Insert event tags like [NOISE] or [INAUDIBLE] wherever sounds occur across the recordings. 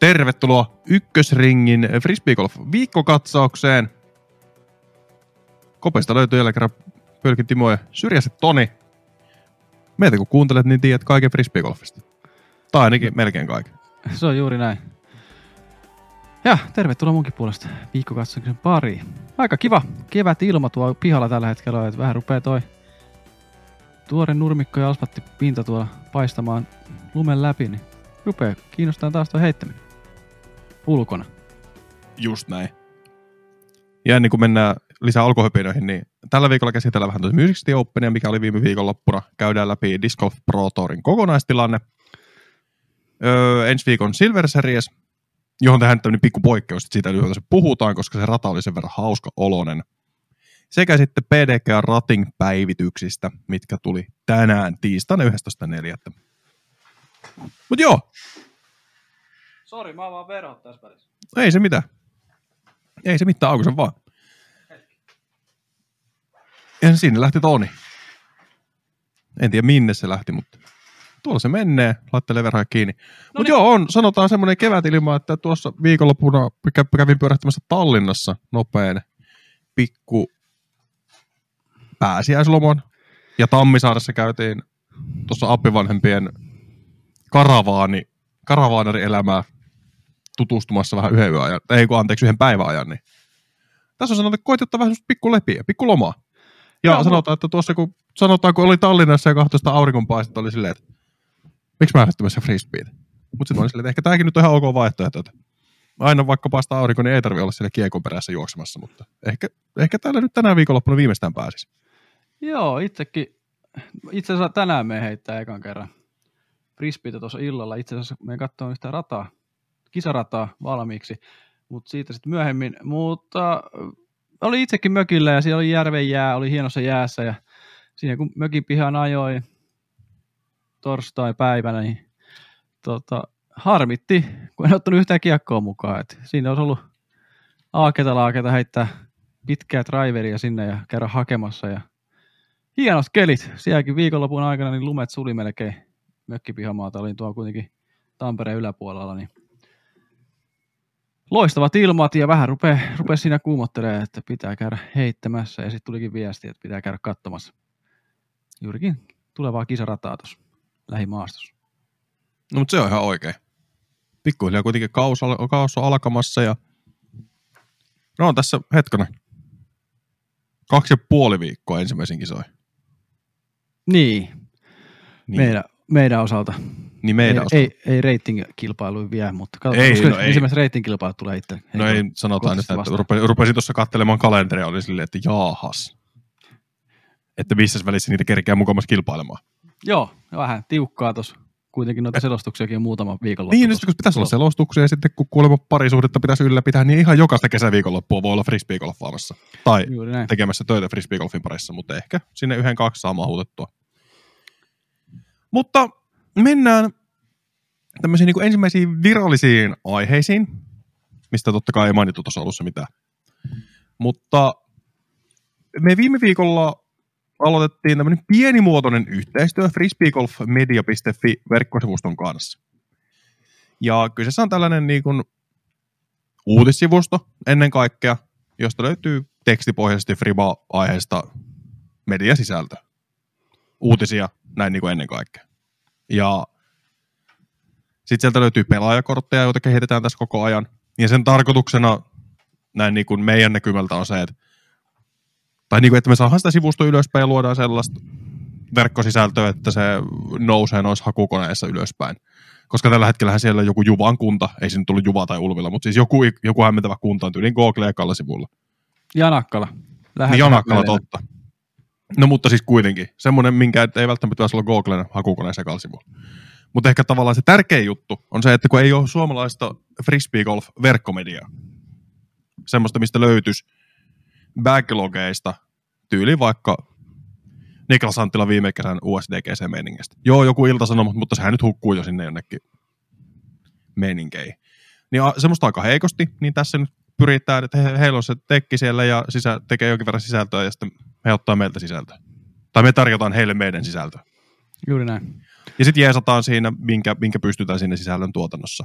Tervetuloa ykkösringin frisbeegolf viikkokatsaukseen. Kopesta löytyy jälleen kerran Pölkin Timo ja Syrjäset Toni. Meitä kun kuuntelet, niin tiedät kaiken frisbeegolfista. Tai ainakin melkein kaiken. Se on juuri näin. Ja tervetuloa munkin puolesta viikkokatsauksen pariin. Aika kiva kevät ilma tuo pihalla tällä hetkellä, että vähän rupeaa toi tuore nurmikko ja asfalttipinta tuolla paistamaan lumen läpi, niin rupeaa kiinnostaa taas tuo heittäminen ulkona. Just näin. Ja ennen kuin mennään lisää alkohöpinöihin, niin tällä viikolla käsitellään vähän tuota Music City Openia, mikä oli viime viikonloppuna. Käydään läpi Disc Golf Pro Tourin kokonaistilanne. Öö, ensi viikon Silver Series, johon tehdään tämmöinen pikku poikkeus, että siitä lyhyesti puhutaan, koska se rata oli sen verran hauska olonen. Sekä sitten PDK Rating-päivityksistä, mitkä tuli tänään tiistaina 11.4. Mut joo, Sori, mä oon vaan verot tässä välissä. ei se mitään. Ei se mitään, auko se vaan. Ja sinne lähti Toni. En tiedä minne se lähti, mutta tuolla se menee, laittelee verhoja kiinni. No mutta niin. joo, on, sanotaan semmoinen kevätilma, että tuossa viikonloppuna kä- kävin pyörähtämässä Tallinnassa nopein pikku pääsiäislomon. Ja Tammisaaressa käytiin tuossa appivanhempien karavaani, karavaanarielämää tutustumassa vähän yhden yön ajan, ei kun anteeksi yhden päivän ajan, niin tässä on sanottu, että koitettaa vähän pikku lepiä, pikku lomaa. Ja Joo, sanotaan, että tuossa kun, sanotaan, kun oli Tallinnassa ja kahtoi sitä auringonpaistetta, oli silleen, että miksi mä lähtemässä frisbeet? Mutta sitten oli silleen, että ehkä tämäkin nyt on ihan ok vaihtoehto, että aina vaikka paistaa aurinko, niin ei tarvi olla siellä kiekon perässä juoksemassa, mutta ehkä, ehkä täällä nyt tänään viikonloppuna viimeistään pääsisi. Joo, itsekin. Itse asiassa tänään me heittää ekan kerran frisbeitä tuossa illalla. Itse asiassa me katsoin yhtä rataa, kisarataa valmiiksi, mutta siitä sitten myöhemmin. Mutta oli itsekin mökillä ja siellä oli järven jää, oli hienossa jäässä ja siinä kun mökin pihan ajoi torstai-päivänä, niin tota, harmitti, kun en ottanut yhtään kiekkoa mukaan. Et siinä olisi ollut aaketa laaketa heittää pitkää driveria sinne ja käydä hakemassa ja hienot kelit. Sielläkin viikonlopun aikana niin lumet suli melkein mökkipihamaata. Olin tuolla kuitenkin Tampereen yläpuolella, niin loistavat ilmat ja vähän rupee, rupee siinä kuumottelemaan, että pitää käydä heittämässä. Ja sitten tulikin viesti, että pitää käydä katsomassa juurikin tulevaa kisarataa tuossa lähimaastossa. No mutta se on ihan oikein. Pikkuhiljaa kuitenkin kaus, kaus on alkamassa ja no on tässä hetkona. Kaksi ja puoli viikkoa ensimmäisen kisoihin. Niin, Niin, meidän, meidän osalta. Niin meidän ei, ei, ei rating-kilpailu vielä, mutta katsotaan, Ei, no ensimmäiset rating-kilpailut tulee itse. No ei, sanotaan nyt, että vastaan. rupesin, rupesin tuossa katselemaan kalenteria, oli silleen, että jaahas. Että missä välissä niitä kerkeää mukamassa kilpailemaan. Joo, vähän tiukkaa tuossa. Kuitenkin noita selostuksiakin on muutama viikonloppu. Niin, tossa. sitten kun pitäisi olla selostuksia ja sitten kun kuulemma parisuhdetta pitäisi ylläpitää, niin ihan jokaista kesäviikonloppua voi olla frisbeegolfaamassa. Tai tekemässä töitä frisbeegolfin parissa, mutta ehkä sinne yhden kaksi saa mahutettua. Mutta mennään tämmöisiin niin ensimmäisiin virallisiin aiheisiin, mistä totta kai ei mainittu tuossa alussa mitään. Mutta me viime viikolla aloitettiin tämmöinen pienimuotoinen yhteistyö frisbeegolfmedia.fi verkkosivuston kanssa. Ja kyseessä on tällainen niin kuin uutissivusto ennen kaikkea, josta löytyy tekstipohjaisesti Friba-aiheesta mediasisältö. Uutisia näin niin kuin ennen kaikkea. Ja sitten sieltä löytyy pelaajakortteja, joita kehitetään tässä koko ajan. Ja sen tarkoituksena näin niin kuin meidän näkymältä on se, että tai niin kuin, että me saadaan sitä sivustoa ylöspäin ja luodaan sellaista verkkosisältöä, että se nousee noissa hakukoneissa ylöspäin. Koska tällä hetkellä siellä joku Juvan kunta, ei nyt tullut Juva tai Ulvilla, mutta siis joku, joku hämmentävä kunta on tyyliin Google ekalla sivulla. Janakkala. Niin Janakkala totta. No mutta siis kuitenkin. Semmoinen, minkä ei välttämättä pitäisi olla Googlen hakukoneessa ekalla sivulla. Mutta ehkä tavallaan se tärkein juttu on se, että kun ei ole suomalaista frisbee golf verkkomediaa, semmoista, mistä löytyisi backlogeista tyyli vaikka Niklas Anttila viime kesän USDGC-meiningistä. Joo, joku iltasanomat, mutta sehän nyt hukkuu jo sinne jonnekin meininkeihin. Niin semmoista aika heikosti, niin tässä nyt pyritään, että he, heillä on se tekki siellä ja sisä, tekee jonkin verran sisältöä ja sitten he ottaa meiltä sisältöä. Tai me tarjotaan heille meidän sisältöä. Juuri näin. Ja sitten jeesataan siinä, minkä, minkä pystytään sinne sisällön tuotannossa.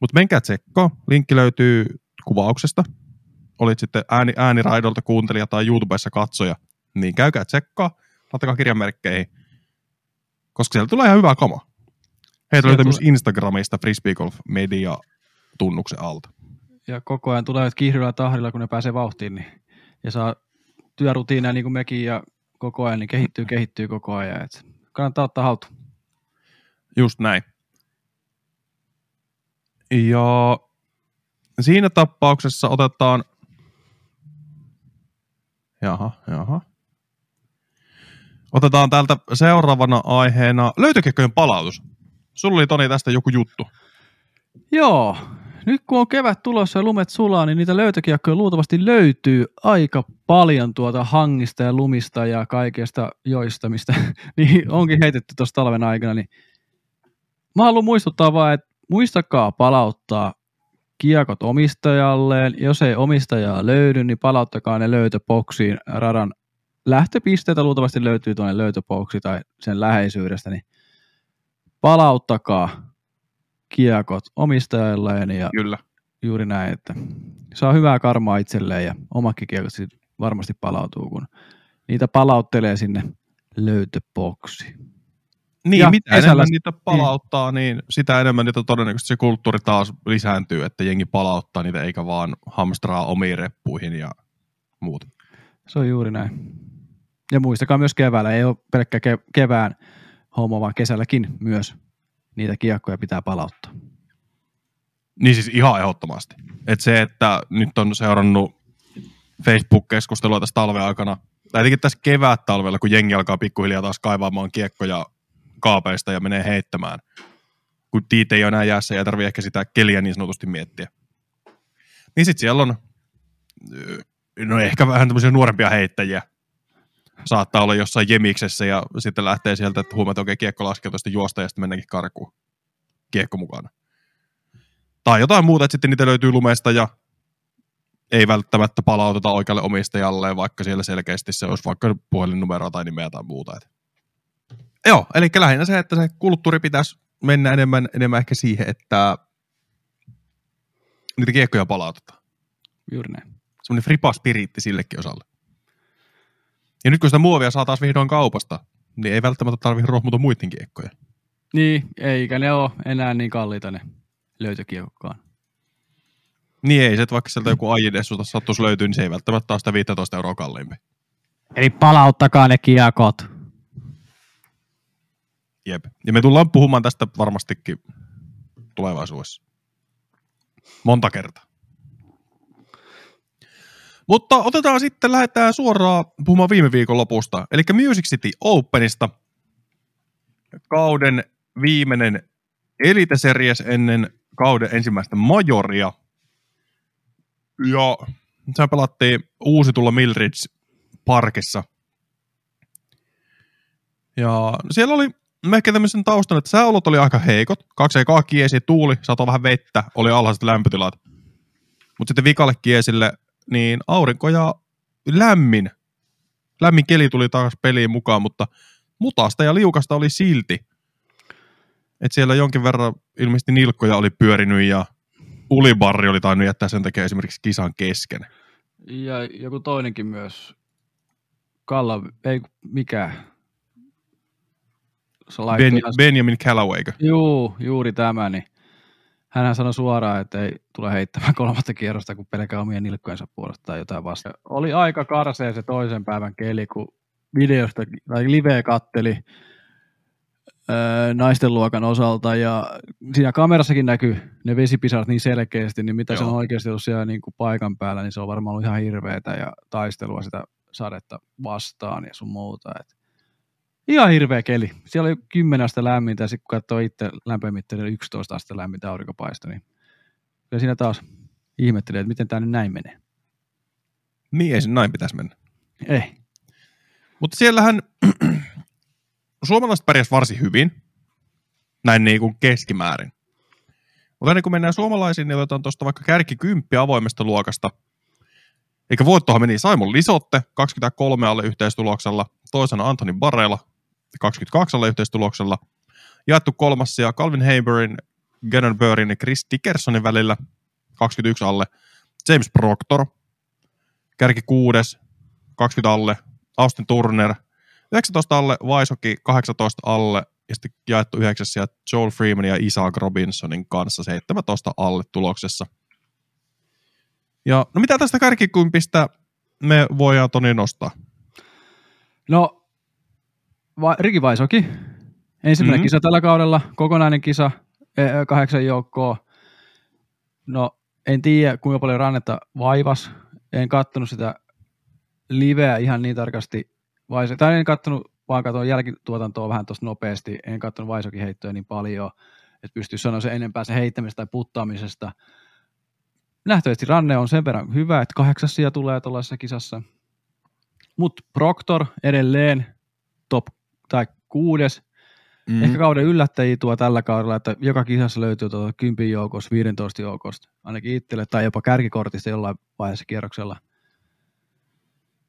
Mutta menkää tsekkaa. Linkki löytyy kuvauksesta. Olit sitten ääni, ääniraidolta kuuntelija tai YouTubessa katsoja, niin käykää tsekkaa, laittakaa kirjanmerkkeihin, koska siellä tulee ihan hyvää kama. Heitä löytyy myös Instagramista Frisbee Golf Media tunnuksen alta. Ja koko ajan tulee kiihdyllä tahdilla, kun ne pääsee vauhtiin, niin, ja saa työrutiineja niin kuin mekin, ja koko ajan, niin kehittyy, kehittyy koko ajan. Et kannattaa ottaa haltuun. Just näin. Ja siinä tapauksessa otetaan... Jaha, jaha. Otetaan täältä seuraavana aiheena löytökiekkojen palautus. Sulla oli Toni tästä joku juttu. Joo, nyt kun on kevät tulossa ja lumet sulaa, niin niitä löytökiekkoja luultavasti löytyy aika paljon tuota hangista ja lumista ja kaikesta joista, mistä [LAUGHS] niin onkin heitetty tuossa talven aikana. Niin mä haluan muistuttaa vaan, että muistakaa palauttaa kiekot omistajalleen. Jos ei omistajaa löydy, niin palauttakaa ne löytöboksiin radan lähtöpisteitä luultavasti löytyy tuonne löytöboksi tai sen läheisyydestä, niin palauttakaa kiekot omistajalleen ja Kyllä. juuri näin, että saa hyvää karmaa itselleen ja omakin kiekot varmasti palautuu, kun niitä palauttelee sinne löytöboksi. Niin, Ja mitä kesällä- enemmän niitä palauttaa, niin sitä enemmän niitä todennäköisesti se kulttuuri taas lisääntyy, että jengi palauttaa niitä eikä vaan hamstraa omiin reppuihin ja muuta. Se on juuri näin. Ja muistakaa myös keväällä, ei ole pelkkä ke- kevään homma, vaan kesälläkin myös niitä kiekkoja pitää palauttaa. Niin siis ihan ehdottomasti. Et se, että nyt on seurannut Facebook-keskustelua tässä talven aikana, tai etenkin tässä kevät talvella, kun jengi alkaa pikkuhiljaa taas kaivaamaan kiekkoja kaapeista ja menee heittämään. Kun tiit ei ole enää jäässä ja tarvii ehkä sitä keliä niin sanotusti miettiä. Niin sitten siellä on, no ehkä vähän tämmöisiä nuorempia heittäjiä. Saattaa olla jossain jemiksessä ja sitten lähtee sieltä, että huomaat, että okei, kiekko laskee tuosta juosta ja sitten mennäänkin karkuun. Kiekko mukana. Tai jotain muuta, että sitten niitä löytyy lumesta ja ei välttämättä palauteta oikealle omistajalle, vaikka siellä selkeästi se olisi vaikka puhelinnumeroa tai nimeä tai muuta. Et. Joo, eli lähinnä se, että se kulttuuri pitäisi mennä enemmän, enemmän ehkä siihen, että niitä kiekkoja palautetaan. Juuri näin. Semmoinen fripa spiriitti sillekin osalle. Ja nyt kun sitä muovia saa taas vihdoin kaupasta, niin ei välttämättä tarvitse rohmuta muiden kiekkoja. Niin, eikä ne ole enää niin kalliita ne löytökiekkokaan. Niin ei se, että vaikka sieltä joku Ajidessuta sattuisi löytyä, niin se ei välttämättä ole sitä 15 euroa kalliimpi. Eli palauttakaa ne kiekot. Jep. Ja me tullaan puhumaan tästä varmastikin tulevaisuudessa. Monta kertaa. Mutta otetaan sitten, lähdetään suoraan puhumaan viime viikon lopusta. Eli Music City Openista. Kauden viimeinen Elite Series ennen kauden ensimmäistä majoria. Ja se pelattiin uusitulla Mildridge Parkissa. Ja siellä oli ehkä tämmöisen taustan, että sääolot oli aika heikot. Kaksi ekaa kiesi, tuuli, satoi vähän vettä, oli alhaiset lämpötilat. Mutta sitten vikalle kiesille, niin aurinko ja lämmin. Lämmin keli tuli taas peliin mukaan, mutta mutasta ja liukasta oli silti. Et siellä jonkin verran ilmeisesti nilkkoja oli pyörinyt ja ulibarri oli tainnut jättää sen takia esimerkiksi kisan kesken. Ja joku toinenkin myös. Kalla, ei mikä. Ben, Benjamin Callawaykö? Juu, juuri tämä, niin hänhän sanoi suoraan, että ei tule heittämään kolmatta kierrosta, kun pelkää omien nilkkojensa puolesta tai jotain vasta. Oli aika karsea se toisen päivän keli, kun videosta tai live katteli öö, naisten luokan osalta ja siinä kamerassakin näkyy ne vesipisarat niin selkeästi, niin mitä se on oikeasti ollut siellä niin kuin paikan päällä, niin se on varmaan ollut ihan hirveetä ja taistelua sitä sadetta vastaan ja sun muuta. Et Ihan hirveä keli. Siellä oli 10 astetta lämmintä ja sitten kun katsoo itse lämpömittari, oli 11 astetta lämmintä aurinkopaista, niin kyllä siinä taas ihmettelee, että miten tämä nyt näin menee. Niin ei se näin pitäisi mennä. Ei. Mutta siellähän [CLEARS THROAT] suomalaiset pärjäs varsin hyvin, näin niin kuin keskimäärin. Mutta ennen kuin mennään suomalaisiin, niin otetaan tuosta vaikka kärki kymppi avoimesta luokasta. Eikä voittohan meni Simon Lisotte 23 alle yhteistuloksella, toisena Anthony Barrella 22 alle yhteistuloksella, jaettu kolmas ja Calvin Haberin Gannon Burrin ja Chris Dickersonin välillä 21 alle. James Proctor, kärki kuudes, 20 alle. Austin Turner, 19 alle. Vaisoki 18 alle. Ja sitten jaettu yhdeksäs ja Joel Freeman ja Isaac Robinsonin kanssa 17 alle tuloksessa. Ja no mitä tästä kärkikumpista me voidaan Toni nostaa? No, va- Riki Vaisoki. Ensimmäinen Mhm. kisa tällä kaudella, kokonainen kisa, eh, kahdeksan joukkoa. No, en tiedä kuinka paljon rannetta vaivas. En kattonut sitä liveä ihan niin tarkasti. Vaise- tai en kattonut, vaan katsoin jälkituotantoa vähän tuosta nopeasti. En kattonut Vaisokin heittoja niin paljon, että pystyisi sanoa sen enempää se heittämisestä tai puttaamisesta. Nähtävästi ranne on sen verran hyvä, että kahdeksas sija tulee tuollaisessa kisassa. Mutta Proctor edelleen top tai kuudes. Mm. Ehkä kauden yllättäjiä tuo tällä kaudella, että joka kisassa löytyy tuota 10 joukosta, 15 joukosta, ainakin itselle, tai jopa kärkikortista jollain vaiheessa kierroksella.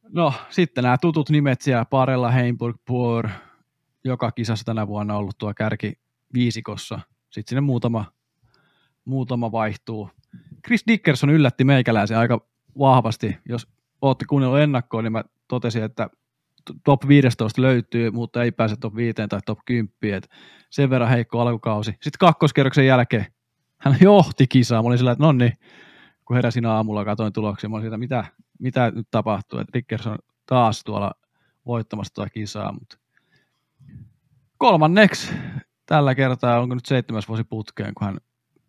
No, sitten nämä tutut nimet siellä, Parella, Heimburg, Poor, joka kisassa tänä vuonna ollut tuo kärki viisikossa. Sitten sinne muutama, muutama vaihtuu. Chris Dickerson yllätti meikäläisen aika vahvasti. Jos olette kuunnellut ennakkoon, niin mä totesin, että top 15 löytyy, mutta ei pääse top 5 tai top 10. Et sen verran heikko alkukausi. Sitten kakkoskerroksen jälkeen hän johti kisaa. Mä olin sillä, että no niin, kun heräsin aamulla, katsoin tuloksia, mä olin siitä, mitä, mitä nyt tapahtuu, että Dickerson taas tuolla voittamassa tuota kisaa, mutta kolmanneksi tällä kertaa, onko nyt seitsemäs vuosi putkeen, kun hän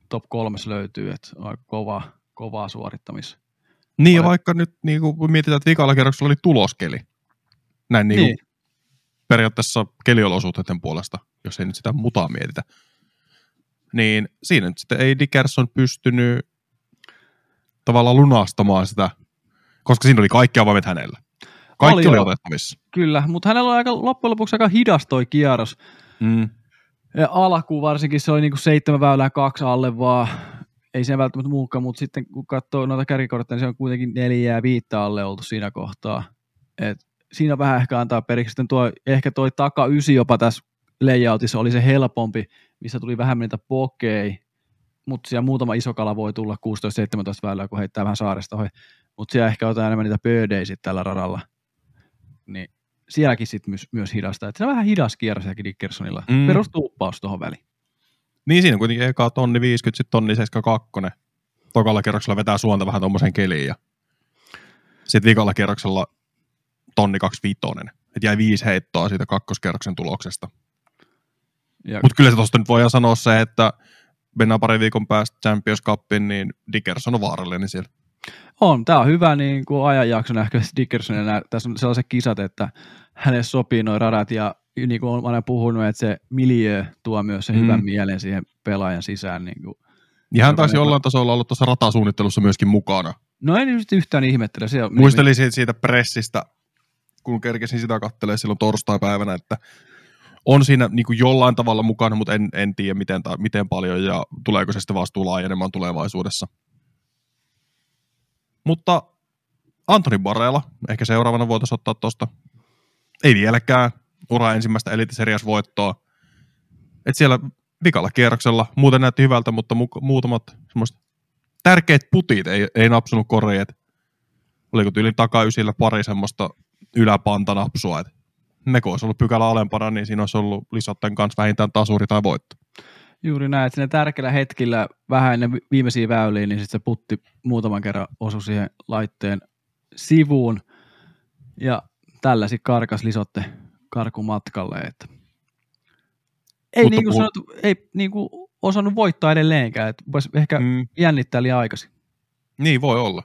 top kolmes löytyy, että aika kova, kovaa suorittamis. Niin, ja vaikka nyt niin kuin mietitään, että vikalla kerroksella oli tuloskeli. Näin niin, Niin, periaatteessa keliolosuhteiden puolesta, jos ei nyt sitä mutaa mietitä. Niin siinä nyt sitten ei Dickerson pystynyt tavallaan lunastamaan sitä, koska siinä oli kaikki avaimet hänellä. Kaikki Oli oli, otettavissa. kyllä, mutta hänellä on aika, loppujen lopuksi aika hidas toi kierros. Mm. Ja alkuun varsinkin se oli niinku seitsemän väylää kaksi alle vaan, ei sen välttämättä muukaan, mutta sitten kun katsoo noita kärkikortteja, niin se on kuitenkin neljää ja viittä alle oltu siinä kohtaa. Et siinä vähän ehkä antaa periksi. Sitten tuo, ehkä toi taka ysi jopa tässä layoutissa oli se helpompi, missä tuli vähän niitä pokei, mutta siellä muutama iso kala voi tulla 16-17 väylää, kun heittää vähän saaresta ohi. Mutta siellä ehkä otetaan enemmän niitä sit tällä radalla. Niin sielläkin sitten myös, myös hidasta. Et se on vähän hidas kierros Dickersonilla. Mm. Perustuppaus tuohon väliin. Niin siinä kuitenkin eka tonni 50, sitten tonni 72. Tokalla kerroksella vetää suonta vähän tuommoiseen keliin. Ja sitten vikalla kerroksella tonni 25. Et jäi viisi heittoa siitä kakkoskerroksen tuloksesta. Mutta kyllä se tuosta nyt voidaan sanoa se, että mennään pari viikon päästä Champions Cupin, niin Dickerson on vaarallinen siellä. on, tämä on hyvä niin kuin ajanjakso nähköisesti Dickersonilla. Tässä on sellaiset kisat, että hänelle sopii noin radat ja niin kuin olen aina puhunut, että se miljö tuo myös sen Mm. hyvän mielen siihen pelaajan sisään. Niin kuin. Ja hän taisi jollain tasolla ollut tuossa ratasuunnittelussa myöskin mukana. No en nyt yhtään ihmettele. Se on, Muistelin siitä, siitä pressistä, kun kerkesin sitä kattelee silloin torstai-päivänä, että on siinä niin kuin jollain tavalla mukana, mutta en, en tiedä miten, tai miten paljon ja tuleeko se sitten vastuu laajenemaan tulevaisuudessa. Mutta Antoni Barella, ehkä seuraavana voitaisiin ottaa tuosta, ei vieläkään, ura ensimmäistä Elite Series voittoa. Et siellä vikalla kierroksella muuten näytti hyvältä, mutta mu- muutamat semmoiset tärkeät putit ei, ei napsunut koriin. Et oliko tyylin takaysillä pari semmoista yläpantanapsua, että ne kun olisi ollut pykälä alempana, niin siinä olisi ollut lisotten kanssa vähintään tasuri tai voitto. Juuri näin, että siinä tärkeillä hetkillä vähän ennen vi- viimeisiä väyliä, niin sitten se putti muutaman kerran osui siihen laitteen sivuun. Ja tällä sitten karkas lisotte karkumatkalle. Että ei Mutta niin kuin sanottu, ei niin kuin osannut voittaa edelleenkään. Että voisi ehkä. Mm, jännittää liian aikaisin. niin voi olla.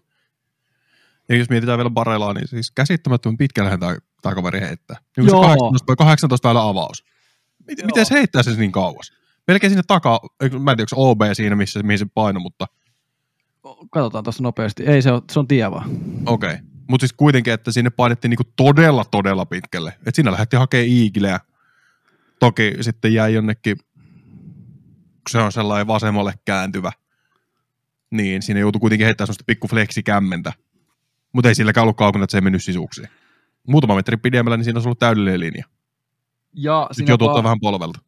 Ja jos mietitään vielä Barelaa, niin siis käsittämättömän pitkällähän tämä, tämä kaveri heittää. Niin Joo. se 18, 18 väylä avaus. Miten, miten se heittää sen niin kauas? Melkein sinne takaa, mä en tiedä, onko OB siinä, missä, mihin se paino, mutta Katsotaan tuossa nopeasti. Ei, se on, se on tie vaan. okei. Okay. Mutta siis kuitenkin, että sinne painettiin niinku todella, todella pitkälle. Et siinä lähdettiin hakemaan iikileä. Toki sitten jäi jonnekin, kun se on sellainen vasemmalle kääntyvä, niin siinä joutui kuitenkin heittämään sellaista pikku fleksikämmentä. Mutta ei silläkään ollut kaukana, että se ei mennyt sisuksiin. Muutama metri pidemmällä, niin siinä olisi ollut täydellinen linja. Ja Sitten siinä joutuu vaan- ottaa vähän polvelta.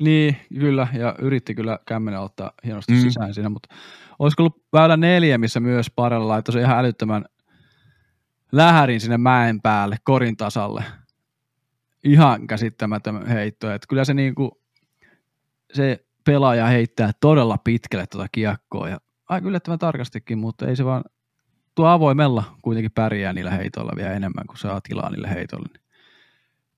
Niin, kyllä, ja yritti kyllä kämmenen ottaa hienosti Mm. mm. sisään siinä, mutta olisiko ollut väylä neljä, missä myös parella laittoi se ihan älyttömän lähärin sinne mäen päälle, korin tasalle. Ihan käsittämätön heitto, että kyllä se niinku, se pelaaja heittää todella pitkälle tuota kiekkoa, ja aika yllättävän tarkastikin, mutta ei se vaan, tuo avoimella kuitenkin pärjää niillä heitoilla vielä enemmän, kuin saa tilaa niille heitoille. Niin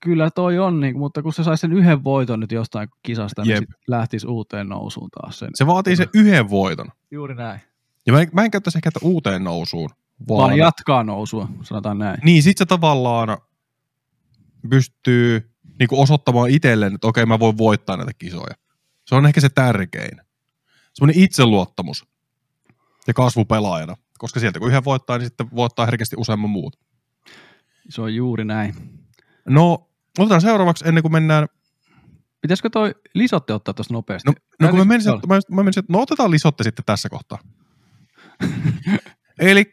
Kyllä toi on, niin, mutta kun se saisi sen yhden voiton nyt jostain kisasta, niin Jep. sit lähtisi uuteen nousuun taas sen. Se vaatii sen yhden voiton. Juuri näin. Ja mä en, mä en käyttäisi ehkä että uuteen nousuun. Vaan, Vaan jatkaa nousua, sanotaan näin. Niin, sit se tavallaan pystyy niinku osoittamaan itselleen, että okei, mä voin voittaa näitä kisoja. Se on ehkä se tärkein. Semmoinen itseluottamus ja kasvu pelaajana. Koska sieltä kun yhden voittaa, niin sitten voittaa herkästi useamman muut. Se on juuri näin. No, otetaan seuraavaksi ennen kuin mennään Pitäisikö toi lisotte ottaa tuosta nopeasti? No, no kun mä menisin, mä, mä menisin, no otetaan lisotte sitten tässä kohtaa. [LAUGHS] Eli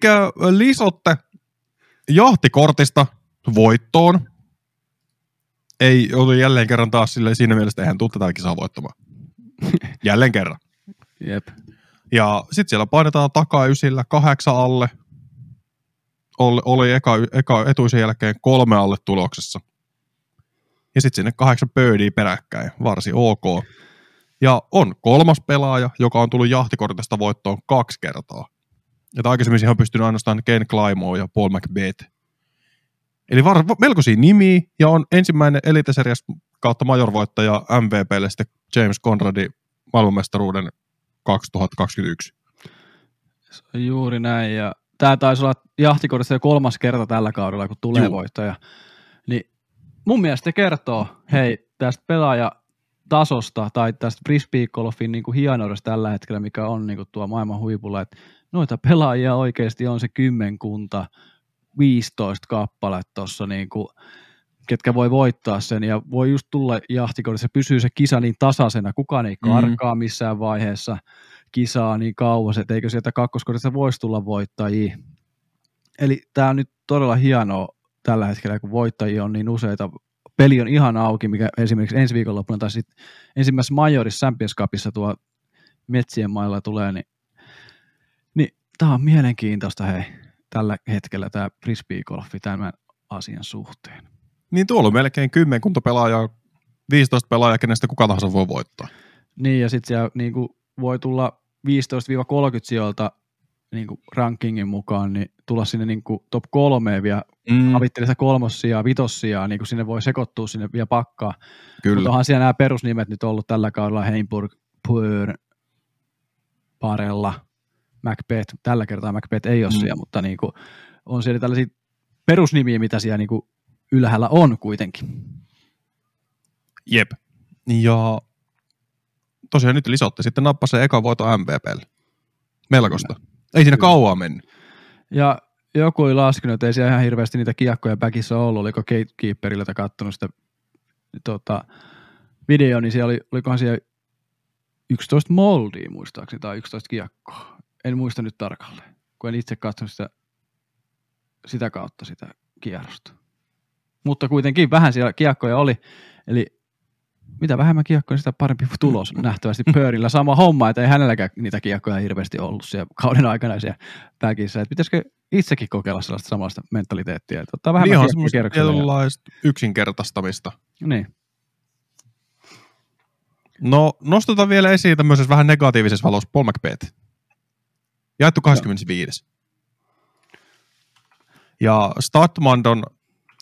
lisotte jahtikortista voittoon. Ei ollut jälleen kerran taas sille, siinä mielessä, että eihän tuu tätä kisaa voittamaan. [LAUGHS] Jälleen kerran. Jep. Ja sitten siellä painetaan takaysillä kahdeksan alle. Oli, oli eka, eka etuisen jälkeen kolme alle tuloksessa. Ja sitten sinne kahdeksan birdiä peräkkäin. Varsin ok. Ja on kolmas pelaaja, joka on tullut jahtikortista voittoon kaksi kertaa. Ja aikaisemmin siihen on pystynyt ainoastaan Ken Climo ja Paul McBeth. Eli var, melkoisia nimiä, ja on ensimmäinen Elite Series kautta majorvoittaja MVPlle sitten James Conradi maailmanmestaruuden 2021. Se on juuri näin. Ja tämä taisi olla jahtikortissa jo kolmas kerta tällä kaudella, kun tulee Juu. voittaja. Niin mun mielestä kertoo, hei, tästä pelaajatasosta tai tästä frisbeegolfin niin kuin hienoudesta tällä hetkellä, mikä on niin kuin tuo maailman huipulla, että noita pelaajia oikeasti on se kymmenkunta, 15 kappaletta tuossa, niin kuin, ketkä voi voittaa sen ja voi just tulla jahtikortissa, pysyy se kisa niin tasaisena, kukaan ei Mhm. karkaa missään vaiheessa kisaa niin kauas, että eikö sieltä kakkoskortissa voisi tulla voittajia. Eli tämä on nyt todella hienoa tällä hetkellä, kun voittajia on niin useita. Peli on ihan auki, mikä esimerkiksi ensi viikonloppuna tai sitten ensimmäisessä Majorissa Champions Cupissa tuo Metsien mailla tulee, niin, niin tämä on mielenkiintoista hei, tällä hetkellä tämä frisbeegolfi tämän asian suhteen. Niin tuolla on melkein kymmenkunta pelaajaa, 15 pelaajaa, kenestä kuka tahansa voi voittaa. Niin, ja sitten siellä niin kuin, voi tulla 15-30 sijoilta niin kuin rankingin mukaan, niin tulla sinne niin kuin top kolmeen vielä Mm, havittelee sitä kolmossia, vitossia, niin kuin sinne voi sekoittua sinne vielä pakkaa. kyllä. Mutta onhan siellä nämä perusnimet nyt ollut tällä kaudella Heimburg, Pur, Parella, Macbeth. Tällä kertaa Macbeth ei ole mm. siellä, mutta niin kuin, on siellä tällaisia perusnimiä, mitä siellä niin kuin ylhäällä on kuitenkin. Jep. Ja tosiaan nyt lisotte sitten nappasi se eka voito MVPlle. Melkoista. Ei siinä Kyllä. kauaa mennyt. Ja joku oli laskenut, että ei siellä ihan hirveästi niitä kiekkoja päkissä ollut, oliko gatekeeperillä katsonut sitä tota, video, niin siellä oli, olikohan siellä 11 moldia muistaakseni, tai 11 kiekkoa. En muista nyt tarkalleen, kun en itse katsonut sitä, sitä kautta sitä kierrosta. Mutta kuitenkin vähän siellä kiekkoja oli, eli mitä vähemmän kiekkoja, sitä parempi tulos [CLEARS THROAT] nähtävästi Pörillä. Sama homma, että ei hänelläkään niitä kiekkoja hirveästi ollut siellä kauden aikana siellä päkissä. Että pitäisikö itsekin kokeilla sellaista samanlaista mentaliteettia, että ottaa vähän Niin on semmoista tietynlaista yksinkertaistamista. Niin. No, nostetaan vielä esiin tämmöisessä vähän negatiivisessa valossa Paul McBeth. Jaettu 25. Ja Statmandon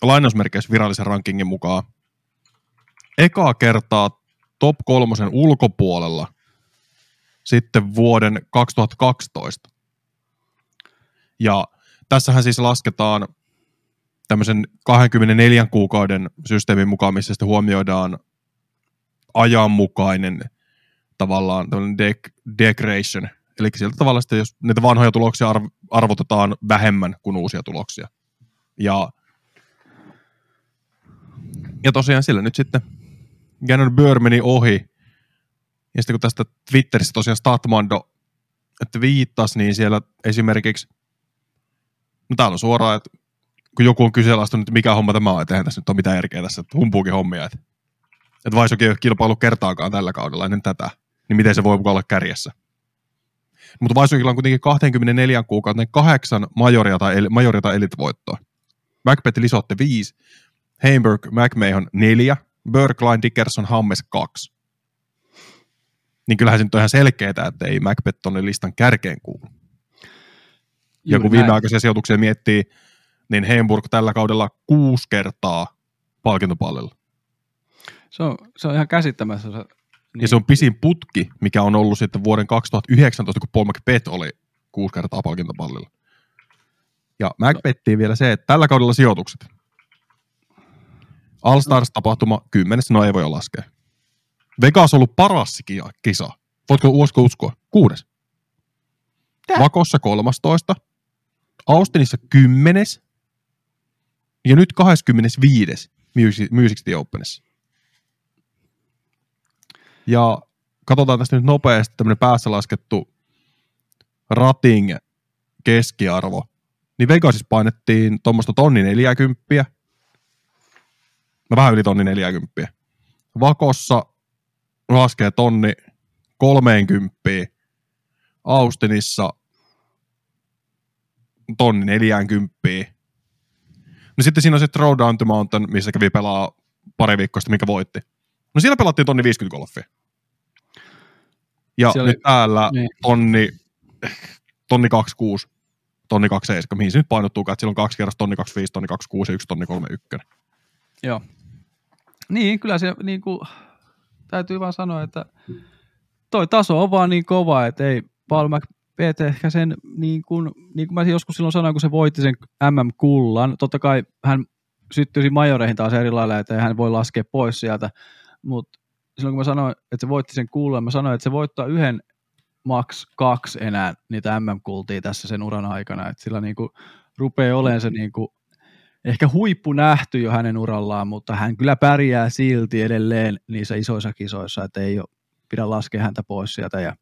lainausmerkeissä virallisen rankingin mukaan ekaa kertaa top kolmosen ulkopuolella sitten vuoden 2012. Ja tässähän siis lasketaan tämmöisen 24 kuukauden systeemin mukaan, missä sitten huomioidaan ajanmukainen tavallaan tämmöinen dec- degradation. Eli sieltä tavallaan sitten, jos niitä vanhoja tuloksia arv- arvotetaan vähemmän kuin uusia tuloksia. Ja, ja tosiaan sillä nyt sitten Gannon Burr meni ohi. Ja sitten kun tästä Twitterissä tosiaan Statmando viittasi, niin siellä esimerkiksi, no täällä on suoraan, että kun joku on kyseenalaistanut, että mikä homma tämä on, että eihän tässä nyt ole mitään järkeä tässä, että humpuukin hommia, että että Vaisokin ei ole kilpailu kertaakaan tällä kaudella ennen tätä, niin miten se voi mukaan olla kärjessä. Mutta Vaisokilla on kuitenkin 24 kuukauden kahdeksan majoria tai, majoria tai elitvoittoa. Macbeth Lisotte 5, Heimberg McMahon 4, Berkline Dickerson Hammes 2. Niin kyllähän se nyt on ihan selkeää, että ei Macbeth tonne listan kärkeen kuulu. Ja Juuri kun näin. viimeaikaisia sijoituksia miettii, niin Heimburg tällä kaudella kuusi kertaa palkintopallilla. Se on, se on ihan käsittämässä. Se, Niin. Ja se on pisin putki, mikä on ollut sitten vuoden 2019, kun Paul McBeth oli kuusi kertaa palkintopallilla. Ja Macbettiin vielä se, että tällä kaudella sijoitukset. All Stars-tapahtuma kymmenes, no ei voi laskea. Vegas on ollut paras ki- kisa. Voitko usko uskoa? Kuudes. Tää? Vakossa 13. Austinissa kymmenes. Ja nyt 25. Music, Music City Openissa. Ja katsotaan tästä nyt nopeasti tämmöinen päässä laskettu rating keskiarvo. Niin Vegasissa painettiin tuommoista tonni 40. No vähän yli tonni 40. Vakossa laskee tonni 30. Austinissa tonni 40. No sitten siinä on se Throwdown to Mountain, missä kävi pelaa pari viikkoa sitten, minkä voitti. No siellä pelattiin tonni 50 golfia. Ja Siellä oli- nyt täällä Niin. tonni, tonni 26, tonni 27, mihin se nyt painottuu, että siellä on kaksi kerrasta tonni 25, tonni 26 ja yksi tonni 31. Joo. Niin, kyllä se niin kuin, täytyy vaan sanoa, että toi taso on vaan niin kova, että ei Paul McBeth ehkä sen, niin kuin, niin kuin mä joskus silloin sanoin, kun se voitti sen MM-kullan, totta kai hän syttyisi majoreihin taas eri lailla, että hän voi laskea pois sieltä, mutta silloin kun mä sanoin, että se voitti sen kullan, mä sanoin, että se voittaa yhden max kaksi enää niitä MM-kultia tässä sen uran aikana, että sillä niin kuin rupeaa olemaan se niin kuin ehkä huippu nähty jo hänen urallaan, mutta hän kyllä pärjää silti edelleen niissä isoissa kisoissa, että ei ole, pidä laskea häntä pois sieltä ja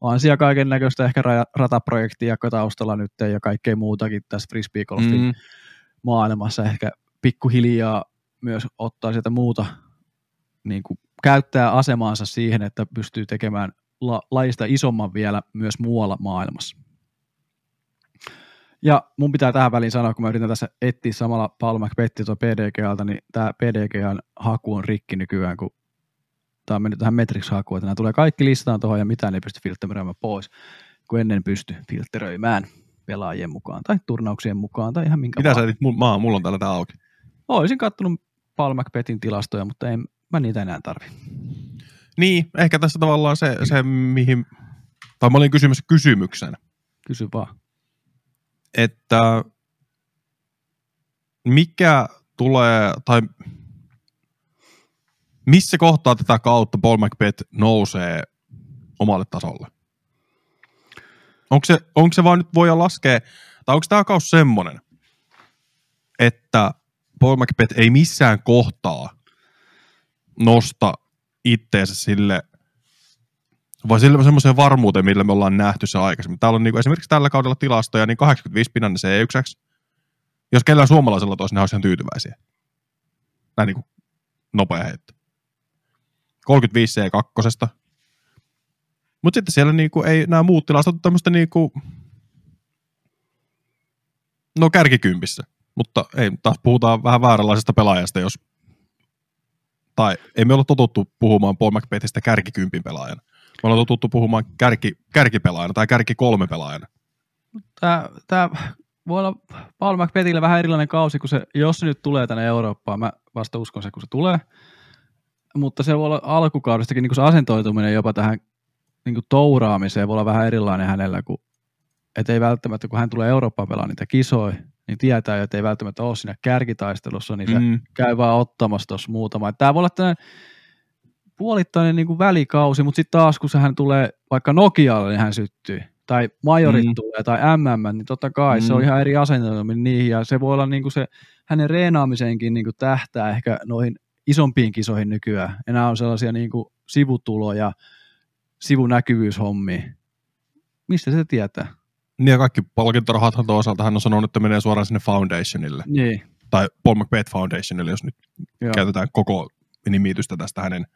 on siellä kaiken näköistä ehkä ra- rataprojektia taustalla nyt ja kaikkea muutakin tässä frisbeegolfin mm. maailmassa ehkä pikkuhiljaa myös ottaa sieltä muuta niin kuin käyttää asemaansa siihen, että pystyy tekemään la- lajista isomman vielä myös muualla maailmassa. Ja mun pitää tähän väliin sanoa, kun mä yritän tässä etsiä samalla Paul McBettia tuo PDGalta, niin tämä PDGn haku on rikki nykyään, kun tämä on mennyt tähän Metrix-hakuun, että nämä tulee kaikki listaan tuohon ja mitään ei pysty filtteröimään pois, kun ennen pysty filtteröimään pelaajien mukaan tai turnauksien mukaan tai ihan minkä Mitä vaan. sä etit? Maa, mulla on täällä tää auki. Olisin kattonut Paul McBettin tilastoja, mutta en mä niitä enää tarvi. Niin, ehkä tässä tavallaan se, se mihin, tai mä olin kysymys kysymyksen, Kysy vaan. Että mikä tulee, tai missä kohtaa tätä kautta Paul McBeth nousee omalle tasolle? Onko se, onko se vaan nyt voidaan laskea, tai onko tämä kaus semmoinen, että Paul McBeth ei missään kohtaa nosta itteensä sille, vai semmoiseen varmuuteen, millä me ollaan nähty se aikaisemmin. Täällä on niin esimerkiksi tällä kaudella tilastoja, niin 85 pinnan C1. Jos kellään suomalaisella toisi, ne olisi ihan tyytyväisiä. Näin niin kuin nopea heitto. 35 C2. Mutta sitten siellä niinku ei nämä muut tilastot ole tämmöistä niinku, no kärkikympissä. Mutta ei, taas puhutaan vähän vääränlaisesta pelaajasta, jos tai ei me olla totuttu puhumaan Paul McBethistä kärkikympin pelaajana. Me ollaan totuttu puhumaan kärki, kärkipelaajana tai kärki kolme pelaajana. Tämä, tämä voi olla Paul McBethille vähän erilainen kausi, kun se, jos se nyt tulee tänne Eurooppaan, mä vasta uskon se, kun se tulee, mutta se voi olla alkukaudestakin niin kuin se asentoituminen jopa tähän niin kuin touraamiseen voi olla vähän erilainen hänellä, kun et ei välttämättä, kun hän tulee Eurooppaan pelaamaan niitä kisoja, niin tietää että ei välttämättä ole siinä kärkitaistelussa, niin se Mm. käy vaan ottamassa tuossa muutama. Tämä voi olla tämmöinen puolittainen niin kuin välikausi, mutta sitten taas kun hän tulee vaikka Nokialle, niin hän syttyy. Tai majorit Mm. mm. tulee, tai MM, niin totta kai mm. se Mm. on ihan eri asentelminen niihin, ja se voi olla niin kuin se hänen reenaamiseenkin niin kuin tähtää ehkä noihin isompiin kisoihin nykyään. Enää on sellaisia niin kuin sivutuloja, sivunäkyvyyshommia. Mistä se tietää? Niin ja kaikki palkintorahathan toisaalta hän on sanonut, että menee suoraan sinne Foundationille. Niin, Tai Paul McBeth Foundationille, jos nyt joo. käytetään koko nimitystä tästä hänen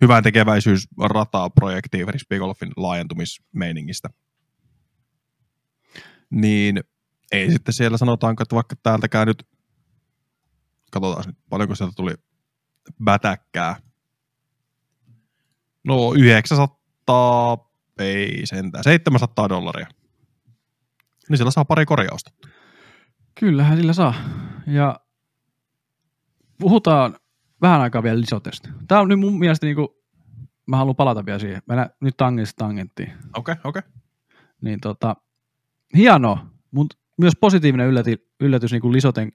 hyvän tekeväisyysrataa projektiin Frisbee Golfin laajentumismeiningistä. Niin ei sitten siellä sanotaanko, että vaikka täältäkään nyt, katsotaan nyt paljonko sieltä tuli bätäkkää. No 900, ei sentään, 700 dollaria. Niin sillä saa pari korjausta. Kyllähän sillä saa. Ja puhutaan vähän aikaa vielä lisotesta. Tämä on nyt mun mielestä niinku, mä haluan palata vielä siihen. Mennään nyt tangentista tangenttiin. Okei, okay, okei. Okay. Niin tota, hienoa, mutta myös positiivinen yllätys, yllätys niin kuin Lisoten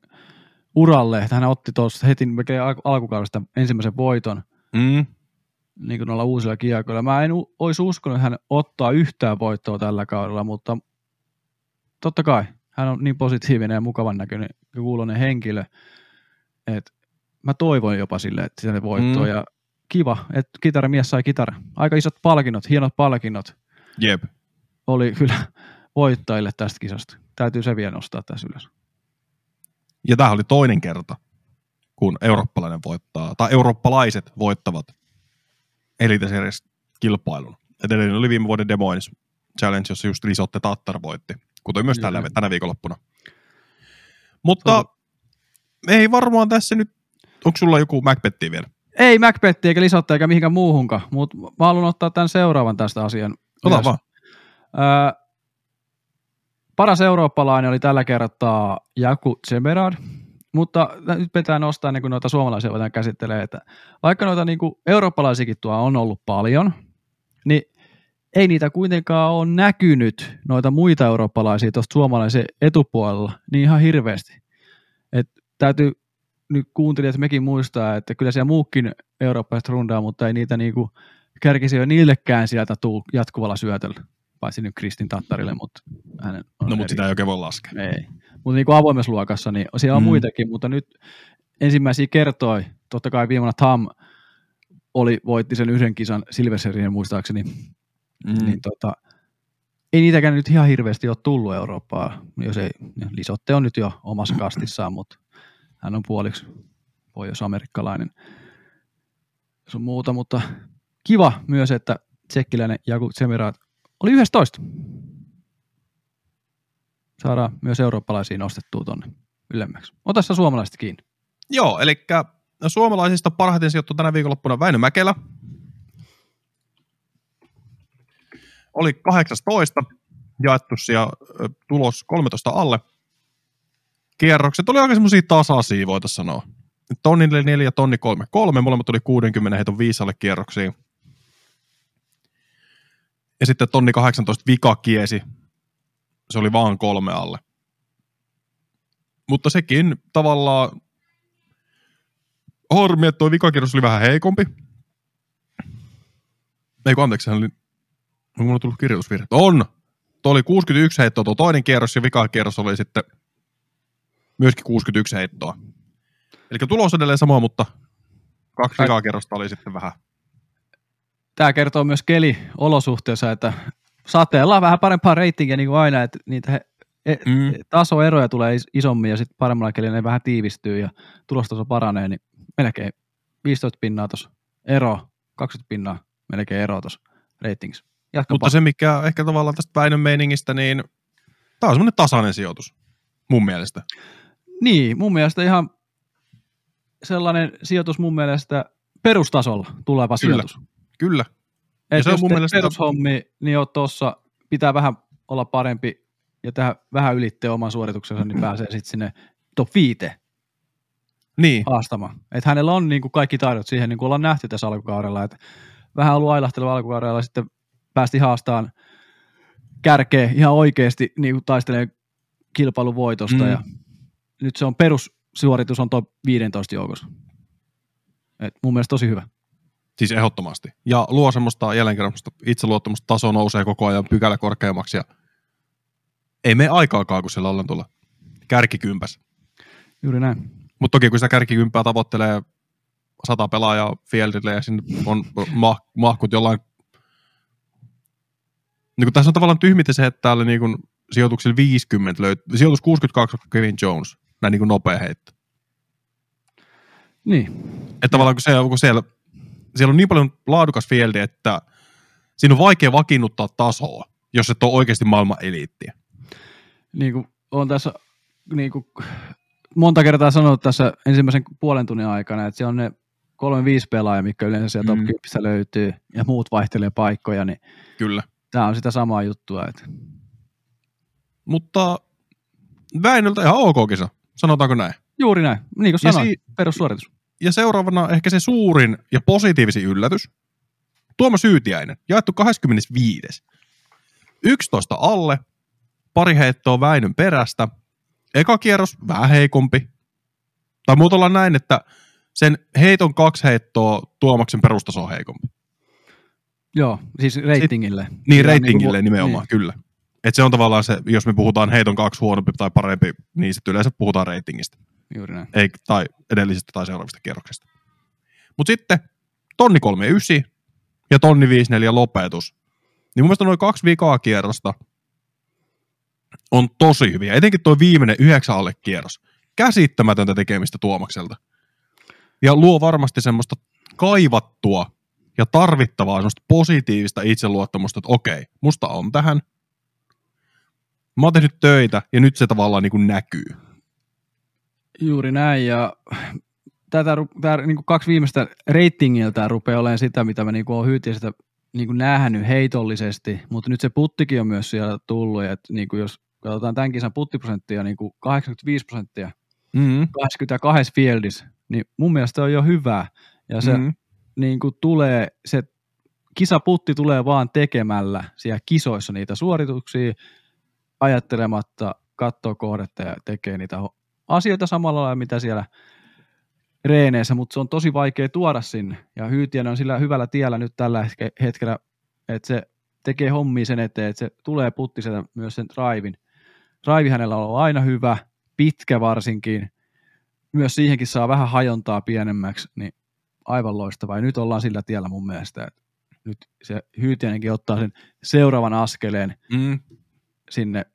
uralle, että hän otti tuossa heti alkukaudesta ensimmäisen voiton Mm. niin kuin noilla uusilla kiekoilla. Mä en olisi uskonut, että hän ottaa yhtään voittoa tällä kaudella, mutta totta kai hän on niin positiivinen ja mukavan näköinen ja kuulonen henkilö, että mä toivon jopa sille, että sille voittoa Mm. ja kiva, että kitaramies sai kitara. Aika isot palkinnot, hienot palkinnot Jep. oli kyllä voittajille tästä kisasta. Täytyy se vielä nostaa tässä ylös. Ja tämähän oli toinen kerta, kun eurooppalainen voittaa, tai eurooppalaiset voittavat Elite Series kilpailun. Edellinen oli viime vuoden Des Moines Challenge, jossa just Lisotte Tattar voitti, kuten myös tällä, tänä viikonloppuna. Mutta Tota- ei varmaan tässä nyt, onko sulla joku Macbethia vielä? Ei Macbethi eikä Lisotta eikä mihinkään muuhunkaan, mutta mä haluan ottaa tämän seuraavan tästä asian. Ota vaan. Öö, paras eurooppalainen oli tällä kertaa Jaku Tsemerad, mutta nyt pitää nostaa niin kuin noita suomalaisia voidaan käsittelee, että vaikka noita niin kuin eurooppalaisikin tuo on ollut paljon, niin ei niitä kuitenkaan ole näkynyt noita muita eurooppalaisia tuosta suomalaisen etupuolella niin ihan hirveästi. Et täytyy nyt kuuntelijat mekin muistaa, että kyllä siellä muukin eurooppalaiset rundaa, mutta ei niitä niinku kärkisiä niillekään sieltä tuu jatkuvalla syötöllä. Paitsi nyt Kristin Tattarille, mutta hänen on No, mutta sitä ei oikein voi laskea. ei. Mutta niin kuin avoimessa luokassa, niin siellä on Mm. muitakin, mutta nyt ensimmäisiä kertoi, totta kai viime vuonna Tam oli, voitti sen yhden kisan Silver Serien muistaakseni, mm. niin tota, ei niitäkään nyt ihan hirveästi ole tullut Eurooppaan, jos ei, Lisotte on nyt jo omassa kastissaan, mutta hän on puoliksi pohjois-amerikkalainen sun muuta, mutta kiva myös, että tsekkiläinen Jaku Tsemirat oli 11 saadaan myös eurooppalaisia nostettua tuonne ylemmäksi. Ota sä suomalaiset kiinni. Joo, eli suomalaisista parhaiten sijoittui tänä viikonloppuna Väinö Mäkelä. Oli 18 jaettu ö, tulos 13 alle. Kierrokset oli oikein semmoisia tasaisia, voitaisiin sanoa. Tonni 4 ja tonni 3 3, molemmat oli 60 heiton viisalle kierroksiin. Ja sitten tonni 18 vika kiesi. Se oli vaan kolme alle. Mutta sekin tavallaan harmi, että tuo vikakierros oli vähän heikompi. Ei kun anteeksi, hän oli... Onko mulla tullut kirjoitusvirhe? On! Tuo oli 61 heittoa tuo toinen kierros ja vikakierros oli sitten myöskin 61 heittoa. Eli tulos edelleen sama, mutta kaksi Ai- vikakierrosta oli sitten vähän. Tämä kertoo myös keliolosuhteessa, että sateella on vähän parempaa reitingiä niin kuin aina, että niitä he, e, Mm. tasoeroja tulee is- isommin ja sitten paremmalla kelillä ne vähän tiivistyy ja tulostaso paranee, niin melkein 15 pinnaa tuossa ero, 20 pinnaa melkein ero tuossa reitingissä. Jatkapa. Mutta se, mikä ehkä tavallaan tästä Väinön meiningistä, niin tämä on semmoinen tasainen sijoitus, mun mielestä. Niin, mun mielestä ihan sellainen sijoitus mun mielestä perustasolla tuleva Kyllä. sijoitus. Kyllä. Et se on jos mun teet mielestä- perushommi, niin oot tossa, pitää vähän olla parempi ja tehdä vähän ylittää oman suorituksensa, niin pääsee sitten sinne top 5 Niin, haastamaan. Et hänellä on niin kuin kaikki taidot siihen, niin kuin ollaan nähty tässä alkukaudella, että vähän ollut ailahteleva alkukaudella, sitten päästi haastaan kärkeä ihan oikeasti niin kuin taistelee kilpailuvoitosta Mm. ja nyt se on perussuoritus on top 15 joukossa. Et mun mielestä tosi hyvä. Siis ehdottomasti. Ja luo semmoista jälleen kerran itseluottamusta, taso nousee koko ajan pykälä korkeammaksi ja ei mene aikaakaan, kun siellä ollaan tuolla kärkikympäs. Juuri näin. Mutta toki kun sitä kärkikympää tavoittelee sata pelaajaa fieldille ja sinne on mah- mahkut jollain niin kun tässä on tavallaan tyhmitä se, että täällä niin kun sijoituksilla 50 löytyy, sijoitus 62 on Kevin Jones, näin niin kuin nopea heitto. Niin, Että tavallaan kun, se, kun siellä, siellä on niin paljon laadukas fieldi, että siinä on vaikea vakiinnuttaa tasoa, jos et ole oikeasti maailman eliittiä. niin kuin on tässä niin kuin monta kertaa sanonut tässä ensimmäisen puolen tunnin aikana, että se on ne kolme viisi pelaajaa, mikä yleensä sieltä Mm. top 10 löytyy, ja muut vaihtelee paikkoja, niin Kyllä. tämä on sitä samaa juttua. Että Mutta Väinöltä ihan ok kisa, sanotaanko näin. juuri näin, niin kuin Ja sanoin, si- perussuoritus. Ja seuraavana ehkä se suurin ja positiivisin yllätys. Tuomas Hyytiäinen, jaettu 25. 11 alle, pari heittoa Väinön perästä. Eka kierros vähän heikompi. Tai muotoillaan näin, että sen heiton kaksi heittoa Tuomaksen perustaso on heikompi. Joo, siis ratingille. Niin, Ihan ratingille kuin- nimenomaan, Niin, kyllä. Et se on tavallaan se, jos me puhutaan heiton kaksi huonompi tai parempi, niin sitten yleensä puhutaan ratingista. juuri näin. ei, tai edellisestä tai seuraavista kierroksista. Mutta sitten tonni 39 ja tonni 54 lopetus. Niin mun mielestä noin kaksi vikaa kierrosta on tosi hyviä. Etenkin tuo viimeinen yhdeksän alle kierros. Käsittämätöntä tekemistä Tuomakselta. Ja luo varmasti semmoista kaivattua ja tarvittavaa semmoista positiivista itseluottamusta, että okei, musta on tähän. Mä oon tehnyt töitä ja nyt se tavallaan niin kuin näkyy. Juuri näin, ja tätä, tää, niin kuin kaksi viimeistä ratingiltä rupeaa olemaan sitä, mitä mä niin kuin olen hyytiästä niin kuin nähnyt heitollisesti, mutta nyt se puttikin on myös siellä tullut, ja että niin kuin jos katsotaan tämän kisan puttiprosenttia, niin kuin 85 prosenttia, Mm-hmm. 22 fieldissä, niin mun mielestä on jo hyvä, ja se Mm. niin kuin tulee, se kisaputti tulee vaan tekemällä siellä kisoissa niitä suorituksia, ajattelematta, katsoo kohdetta ja tekee niitä asioita samalla lailla, mitä siellä reeneissä, mutta se on tosi vaikea tuoda sinne. Ja Hyytiäinen on sillä hyvällä tiellä nyt tällä hetke- hetkellä, että se tekee hommia sen eteen, että se tulee putti sieltä myös sen drivin. Drive hänellä on ollut aina hyvä, pitkä varsinkin. Myös siihenkin saa vähän hajontaa pienemmäksi, niin aivan loistavaa. Ja nyt ollaan sillä tiellä mun mielestä, että nyt se Hyytiäinenkin ottaa sen seuraavan askeleen Mm. sinne.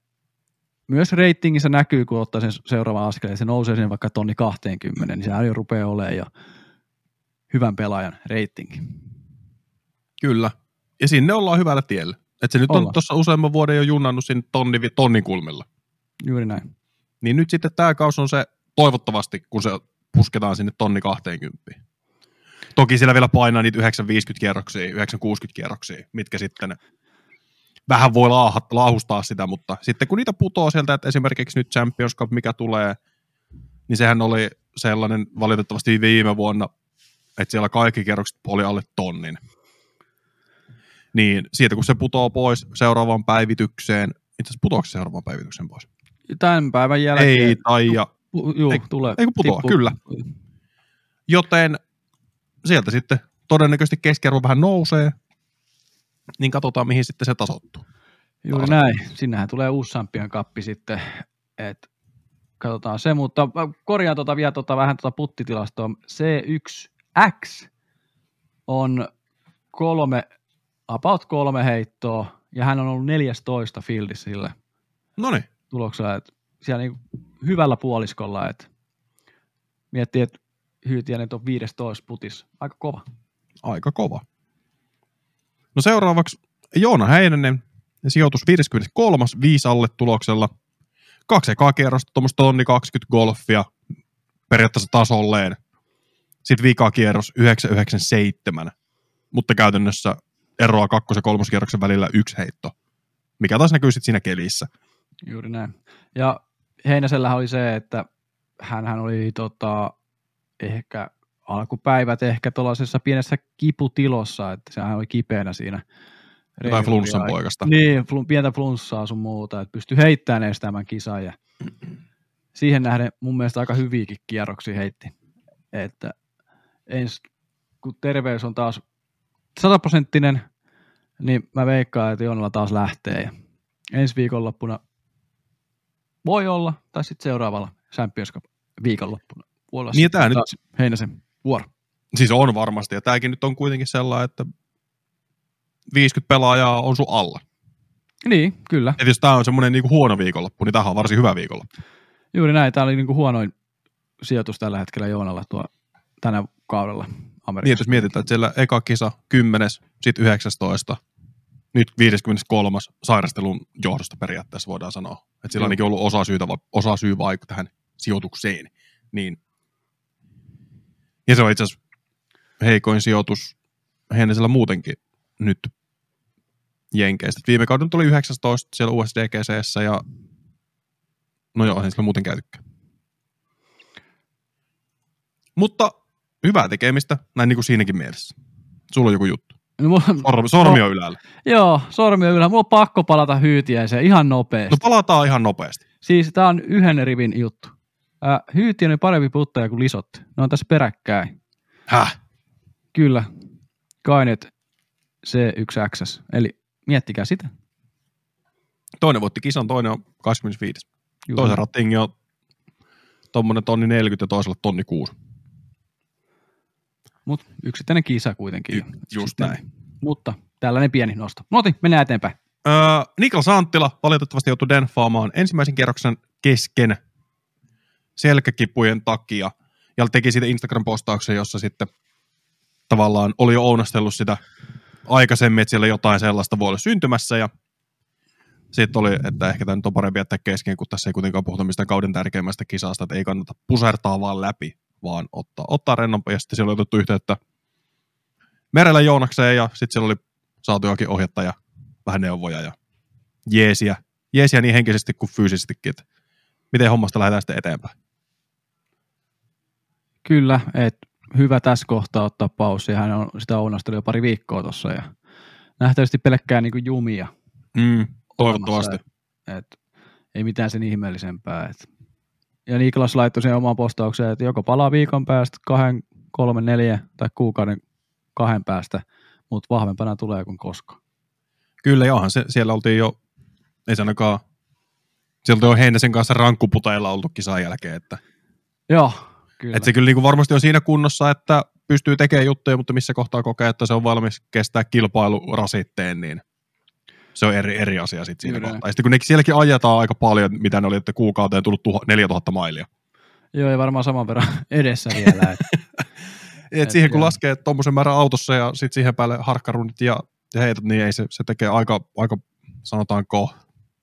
Myös reitingissä näkyy, kun ottaa sen seuraavan askeleen, se nousee sen vaikka tonni 20, niin sehän jo rupeaa olemaan jo hyvän pelaajan reitingi. Kyllä. Ja sinne ollaan hyvällä tiellä. Et se nyt on Ollaan. tuossa useamman vuoden jo junnannut sinne tonni, tonnin kulmilla. Juuri näin. Niin nyt sitten tämä kausi on se toivottavasti, kun se pusketaan sinne tonni 20. Toki siellä vielä painaa niitä 950 kierroksia, 960 kierroksia, mitkä sitten vähän voi laahat, laahustaa sitä, mutta sitten kun niitä putoo sieltä, että esimerkiksi nyt Champions Cup, mikä tulee, niin sehän oli sellainen valitettavasti viime vuonna, että siellä kaikki kierrokset oli alle tonnin. Niin siitä kun se putoo pois seuraavaan päivitykseen, itse asiassa putoako se seuraavaan päivitykseen pois? Tämän päivän jälkeen. Ei, tai ja Pu- juu, Ei- tulee. ei kun putoaa, tippuu. kyllä. Joten sieltä sitten todennäköisesti keskiarvo vähän nousee, niin katsotaan mihin sitten se tasoittuu. Juuri Taas. näin. Sinnehän tulee uusi Champion kappi sitten, että katsotaan se, mutta korjaan tota vielä tota, vähän tota puttitilastoa. C1X on kolme, about kolme heittoa, ja hän on ollut 14 fieldissä sillä No niin, tuloksella, että siellä niin hyvällä puoliskolla, että miettii, että Hyytiäinen on 15 putis. Aika kova. aika kova. No seuraavaksi Joona Heinänen, sijoitus 53. viisi alle tuloksella. Kaksi ekaa kierrosta, tuommoista tonni 20 golfia periaatteessa tasolleen. Sitten vika kierros 997, mutta käytännössä eroa kakkos- ja kolmoskierroksen välillä yksi heitto, mikä taas näkyy sitten siinä kelissä. Juuri näin. Ja Heinäsellähän oli se, että hän oli tota, ehkä alkupäivät ehkä tuollaisessa pienessä kiputilossa, että sehän oli kipeänä siinä. Tai flunssan poikasta. Niin, flun, pientä flunssaa sun muuta, että pystyi heittämään edes tämän kisan ja siihen nähden mun mielestä aika hyviäkin kierroksia heitti. Että ens, kun terveys on taas sataprosenttinen, niin mä veikkaan, että Joonalla taas lähtee ja ensi viikonloppuna voi olla, tai sitten seuraavalla Champions Cup viikonloppuna. Voi olla Niin tää nyt- Heinäsen vuoro. Siis on varmasti, ja tämäkin nyt on kuitenkin sellainen, että 50 pelaajaa on sun alla. Niin, kyllä. Et jos tämä on semmoinen niinku huono viikonloppu, niin tämähän on varsin hyvä viikonloppu. Juuri näin. Tämä oli niinku huonoin sijoitus tällä hetkellä Joonalla tuo tänä kaudella Niin, Amerikassa. jos mietitään, että siellä eka kisa 10, sitten 19, nyt 53. sairastelun johdosta periaatteessa voidaan sanoa. Että sillä Joo. on ainakin ollut osa, syytä, osa syy vaikka tähän sijoitukseen. Niin. Ja se on itse asiassa heikoin sijoitus Hennesellä muutenkin nyt Jenkeistä. Viime kauden tuli 19 siellä USDGCssä ja no joo, sillä muuten käytykään. Mutta hyvää tekemistä, näin niin kuin siinäkin mielessä. Sulla on joku juttu. No, mulla, Sormi, sormi on ylällä. joo, sormi on ylhäällä. Mulla on pakko palata hyytiäiseen ihan nopeasti. No palataan ihan nopeasti. Siis tää on yhden rivin juttu. Äh, Hyytiäinen on parempi puttaja kuin Lisotti. Ne on tässä peräkkäin. Häh? Kyllä. Kainet C1X. Eli miettikää sitä. Toinen voitti kisan, toinen on 25. Juuri. Toisen ratingi on tommonen tonni 40 ja toisella tonni 6. Mut yksittäinen kisa kuitenkin. Ju- just Yksittäinen. näin. Mutta tällainen pieni nosto. No otin, mennään eteenpäin. Öö, Niklas Anttila valitettavasti joutui denfaamaan ensimmäisen kierroksen kesken selkäkipujen takia ja teki siitä Instagram-postauksen, jossa sitten tavallaan oli jo ounastellut sitä aikaisemmin, että siellä jotain sellaista voi olla syntymässä ja sitten oli, että ehkä tämä nyt on parempi jättää kesken, kun tässä ei kuitenkaan puhuta mistään kauden tärkeimmästä kisasta, että ei kannata pusertaa vaan läpi, vaan ottaa, ottaa rennompi. Ja sitten siellä oli otettu yhteyttä Merellä Joonakseen ja sitten siellä oli saatu jokin ohjatta ja vähän neuvoja ja jeesiä, jeesiä niin henkisesti kuin fyysisestikin, että miten hommasta lähdetään sitten eteenpäin. Kyllä, että hyvä tässä kohtaa ottaa paussi. Hän on sitä ounastellut jo pari viikkoa tuossa ja nähtävästi pelkkää niin jumia. Mm, toivottavasti. olemassa, Et, ei mitään sen ihmeellisempää. Et. Ja Niklas laittoi sen omaan postaukseen, että joko palaa viikon päästä, kahden, kolmen, neljä tai kuukauden kahden päästä, mutta vahvempana tulee kuin koskaan. Kyllä, johan se, siellä oltiin jo, ei se ainakaan, sieltä on Heinäsen kanssa rankkuputeilla oltu kisan jälkeen, että, Joo, kyllä. että se kyllä niin kuin varmasti on siinä kunnossa, että pystyy tekemään juttuja, mutta missä kohtaa kokee, että se on valmis kestää kilpailurasitteen, niin se on eri, eri asia sitten siinä Kyllä. kohtaa. Ja sitten kun ne sielläkin ajetaan aika paljon, mitä ne oli, että kuukauteen tullut tuha, 4000 mailia. Joo, ja varmaan saman verran [LAUGHS] edessä vielä. Et, [LAUGHS] Et Et siihen kun joo. laskee tuommoisen määrän autossa ja sitten siihen päälle harkkarunnit ja, ja heität, niin ei se, se tekee aika, aika, sanotaanko,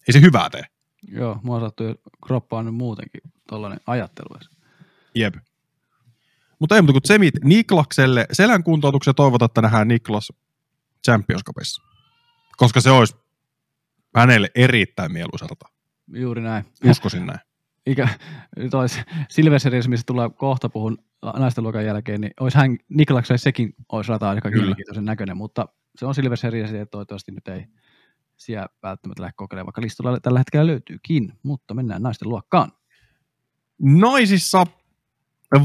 ei se hyvää tee. joo, mua sattuu kroppaan nyt muutenkin tollainen ajattelu. Jep. Mutta ei muuta kuin Semit Niklakselle selän kuntoutuksen ja toivotaan, että nähdään Niklas Champions Cupissa. Koska se olisi hänelle erittäin mieluiselta. Juuri näin. Uskoisin näin. Ikä, toi Silver Series, mistä tullaan kohta puhun naisten luokan jälkeen, niin olisi hän, Niklakselle sekin olisi rata aika mielenkiintoisen näköinen, mutta se on Silver Series ja toivottavasti nyt ei siellä välttämättä lähde kokeilemaan, vaikka listalla tällä hetkellä löytyykin, mutta mennään naisten luokkaan. Naisissa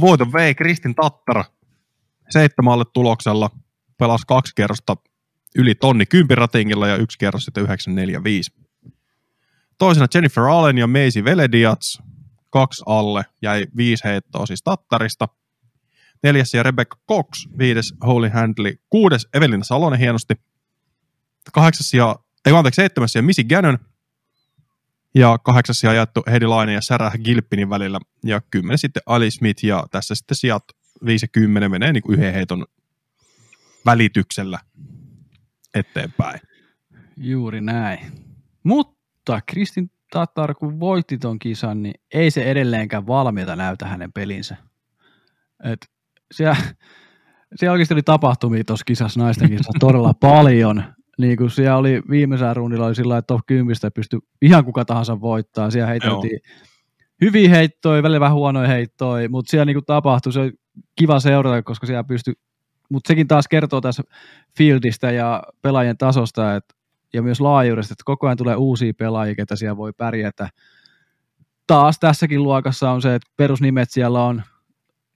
voiton vei Kristin Tattara seitsemälle tuloksella. Pelasi kaksi kierrosta yli tonni kympiratingilla ja yksi kierros sitten 945. Toisena Jennifer Allen ja Maisie Velediats, kaksi alle, jäi viisi heittoa siis Tattarista. Neljäs ja Rebecca Cox, viides Holy Handley, kuudes Evelina Salonen hienosti. Kahdeksas ja, ei anteeksi, seitsemäs ja Missy Gannon, ja kahdeksas sija jaettu Heidi Laine ja Sarah Gilpinin välillä. Ja kymmenen sitten Ali Smith ja tässä sitten sijat 5 ja 10 menee niin yhden heiton välityksellä eteenpäin. Juuri näin. Mutta Kristin Tatar, kun voitti ton kisan, niin ei se edelleenkään valmiita näytä hänen pelinsä. Et siellä, siellä oikeasti oli tapahtumia tuossa kisassa, naisten kisassa todella paljon. Niin kuin siellä oli viimeisellä rundilla oli sillä lailla, että top 10 pystyi ihan kuka tahansa voittaa. Siellä heiteltiin hyviä heittoja, välillä vähän huonoja heittoja, mutta siellä niin kuin tapahtui, se oli kiva seurata, koska siellä pystyi, mutta sekin taas kertoo tässä fieldistä ja pelaajien tasosta, että ja myös laajuudesta, että koko ajan tulee uusia pelaajia, ketä siellä voi pärjätä. Taas tässäkin luokassa on se, että perusnimet siellä on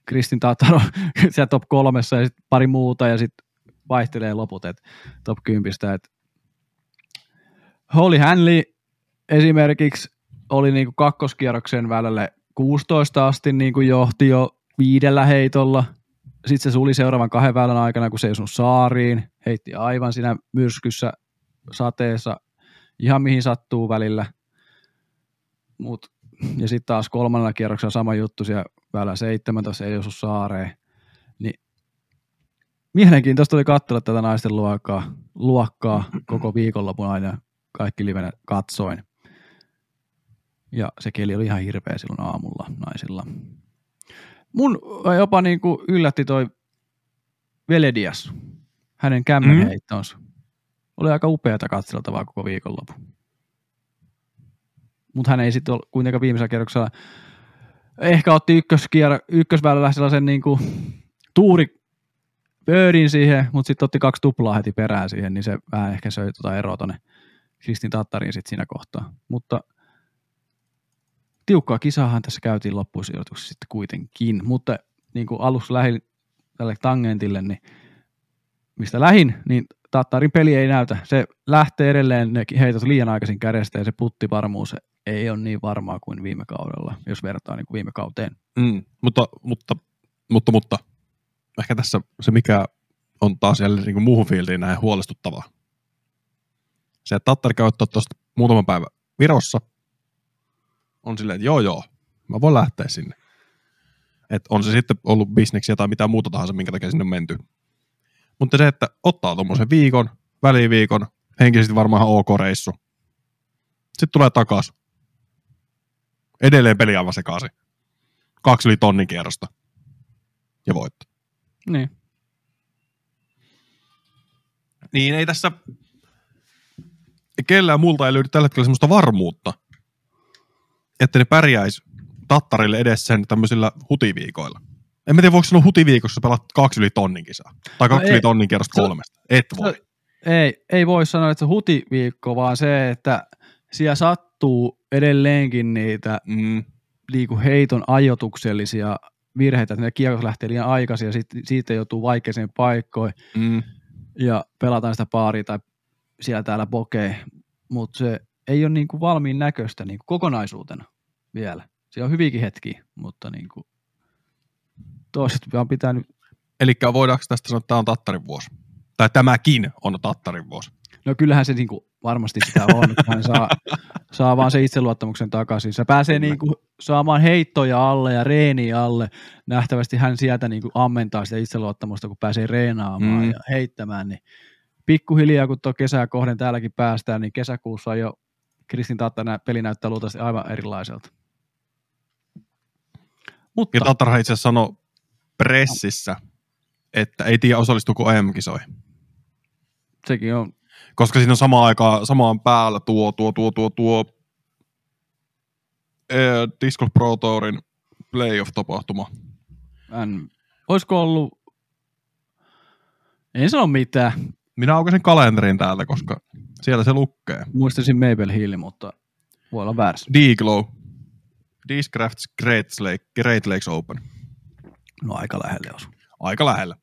Kristin Tataro [LAUGHS] siellä top kolmessa ja sitten pari muuta ja sitten vaihtelee loput, että top 10. Et Holly Hanley esimerkiksi oli niinku kakkoskierroksen välillä 16 asti niinku johti jo viidellä heitolla. Sitten se suli seuraavan kahden väylän aikana, kun se ei saariin. Heitti aivan siinä myrskyssä sateessa ihan mihin sattuu välillä. Mut, ja sitten taas kolmannella kierroksella sama juttu siellä väylä 17 ei osu saareen. Niin mielenkiintoista oli katsella tätä naisten luokkaa, luokkaa koko viikonlopun aina kaikki livenä katsoin. Ja se keli oli ihan hirveä silloin aamulla naisilla. Mun jopa niin kuin yllätti toi Veledias, hänen kämmenheittonsa. Mm. Oli aika upeata katseltavaa koko viikonloppu. Mutta hän ei sitten ole kuitenkaan viimeisellä kierroksella ehkä otti ykköskier- ykkösväylällä sellaisen niin kuin tuuri birdin siihen, mutta sitten otti kaksi tuplaa heti perään siihen, niin se vähän ehkä söi tuota eroa tuonne Kristin Tattariin sitten siinä kohtaa. Mutta tiukkaa kisaahan tässä käytiin loppusijoituksessa sitten kuitenkin, mutta niin kuin alussa lähin tälle tangentille, niin mistä lähin, niin Tattarin peli ei näytä. Se lähtee edelleen ne heitot liian aikaisin kädestä ja se puttivarmuus ei ole niin varmaa kuin viime kaudella, jos vertaa niin kuin viime kauteen. Mm, mutta, mutta, mutta, mutta, ehkä tässä se, mikä on taas jälleen niin muuhun fieldiin näin huolestuttavaa. Se, että Tattari käyttää tuosta muutaman päivän Virossa, on silleen, että joo joo, mä voin lähteä sinne. Et on se sitten ollut bisneksiä tai mitä muuta tahansa, minkä takia sinne on menty. Mutta se, että ottaa tuommoisen viikon, väliviikon, henkisesti varmaan ihan ok reissu. Sitten tulee takaisin. Edelleen peli aivan sekaisin. Kaksi yli tonnin kierrosta. Ja voitto. Niin. Niin ei tässä kellään multa ei löydy tällä hetkellä semmoista varmuutta, että ne pärjäis Tattarille edes sen tämmöisillä hutiviikoilla. En mä tiedä, voiko sanoa hutiviikossa pelata kaksi yli tonnin kisaa. Tai kaksi No yli tonnin kierrosta Se- kolmesta. Et voi. Ei, ei voi sanoa, että se hutiviikko, vaan se, että siellä sattuu edelleenkin niitä Mm, liiku heiton ajotuksellisia virheitä, että ne kiekot lähtee liian aikaisin ja sit, siitä joutuu vaikeisiin paikkoihin mm. ja pelataan sitä paaria tai siellä täällä pokee, mutta se ei ole niin kuin valmiin näköistä niin kuin kokonaisuutena vielä. Siellä on hyviäkin hetkiä, mutta niin kuin toiset vaan pitää nyt, Eli voidaanko tästä sanoa, että tämä on Tattarin vuosi? Tai tämäkin on Tattarin vuosi. no kyllähän se niin kuin varmasti sitä on, että hän saa, saa vaan se itseluottamuksen takaisin. Se pääsee niin kuin saamaan heittoja alle ja reeniä alle. Nähtävästi hän sieltä niin kuin ammentaa sitä itseluottamusta, kun pääsee reenaamaan Mm. ja heittämään, niin pikkuhiljaa, kun tuo kesää kohden täälläkin päästään, niin kesäkuussa jo Kristin Tattana peli näyttää luultavasti aivan erilaiselta. Mutta Ja Tattarhan itse asiassa sanoi pressissä, että ei tiedä osallistuuko EM-kisoihin. sekin on, Koska siinä on samaan aikaan, samaan päällä tuo, tuo, tuo, tuo, tuo eh, Disc Golf Pro Tourin playoff-tapahtuma. hän, olisiko ollut, en sano mitään, Minä aukasin kalenterin täältä, koska siellä se lukee. muistaisin Maple Hill, mutta voi olla väärässä. D-Glow. Discrafts Great, Lake, Great Lakes Open. No aika lähelle osu. Aika lähellä.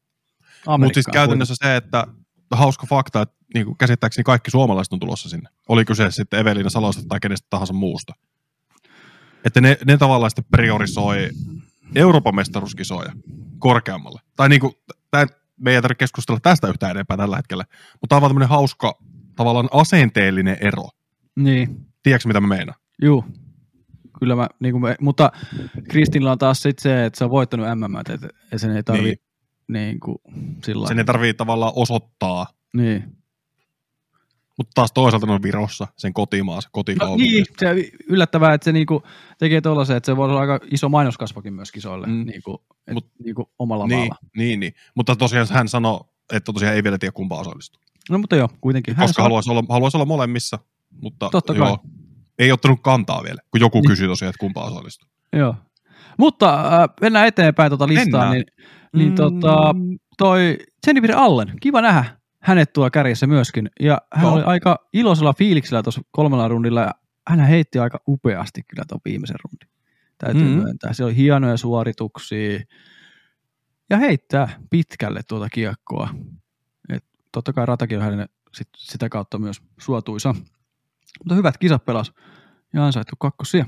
Mutta siis käytännössä se, että hauska fakta, että niin kuin käsittääkseni kaikki suomalaiset on tulossa sinne. Oli kyse sitten Evelina Salosta tai kenestä tahansa muusta. Että ne, ne tavallaan sitten priorisoi Euroopan mestaruuskisoja korkeammalle. Tai niin kuin, tää, me ei tarvitse keskustella tästä yhtään enempää tällä hetkellä, mutta tämä on vaan tämmöinen hauska tavallaan asenteellinen ero. Niin, Tiedätkö mitä mä meinaan? juu. Kyllä mä, niin kuin me, mutta Kristinillä on taas sit se, että se on voittanut MM, että, että sen ei tarvi niin. Niin kuin, sillä Sen ei tarvii tavallaan osoittaa, niin. mutta taas toisaalta on Virossa, sen kotimaassa, No, kotikaupunki. niin, se on yllättävää, että se niinku tekee tuollaisen, että se voi olla aika iso mainoskasvakin myös kisoille, Mm. niinku, et, Mut- niinku omalla niin, maalla. niin, niin. Mutta tosiaan hän sanoi, että tosiaan ei vielä tiedä kumpaa osallistuu. No mutta joo, kuitenkin. Hän koska haluaisi olla, haluaisi olla molemmissa, mutta Totta joo, kai. ei ottanut kantaa vielä, kun joku Niin. kysyi tosiaan, että kumpaa osallistuu. Joo. Mutta äh, mennään eteenpäin tuota listaa, Mennään. niin, niin Mm. tota, toi Jennifer Allen, kiva nähdä hänet tuolla kärjessä myöskin. Ja hän Joo. oli aika iloisella fiiliksellä tuossa kolmella rundilla ja hän heitti aika upeasti kyllä tuon viimeisen rundin. Täytyy Mm. myöntää. Se oli hienoja suorituksia ja heittää pitkälle tuota kiekkoa. Et totta kai ratakin on hänelle sit, sitä kautta myös suotuisa. Mutta hyvät kisat pelas ja ansaittu kakkosia.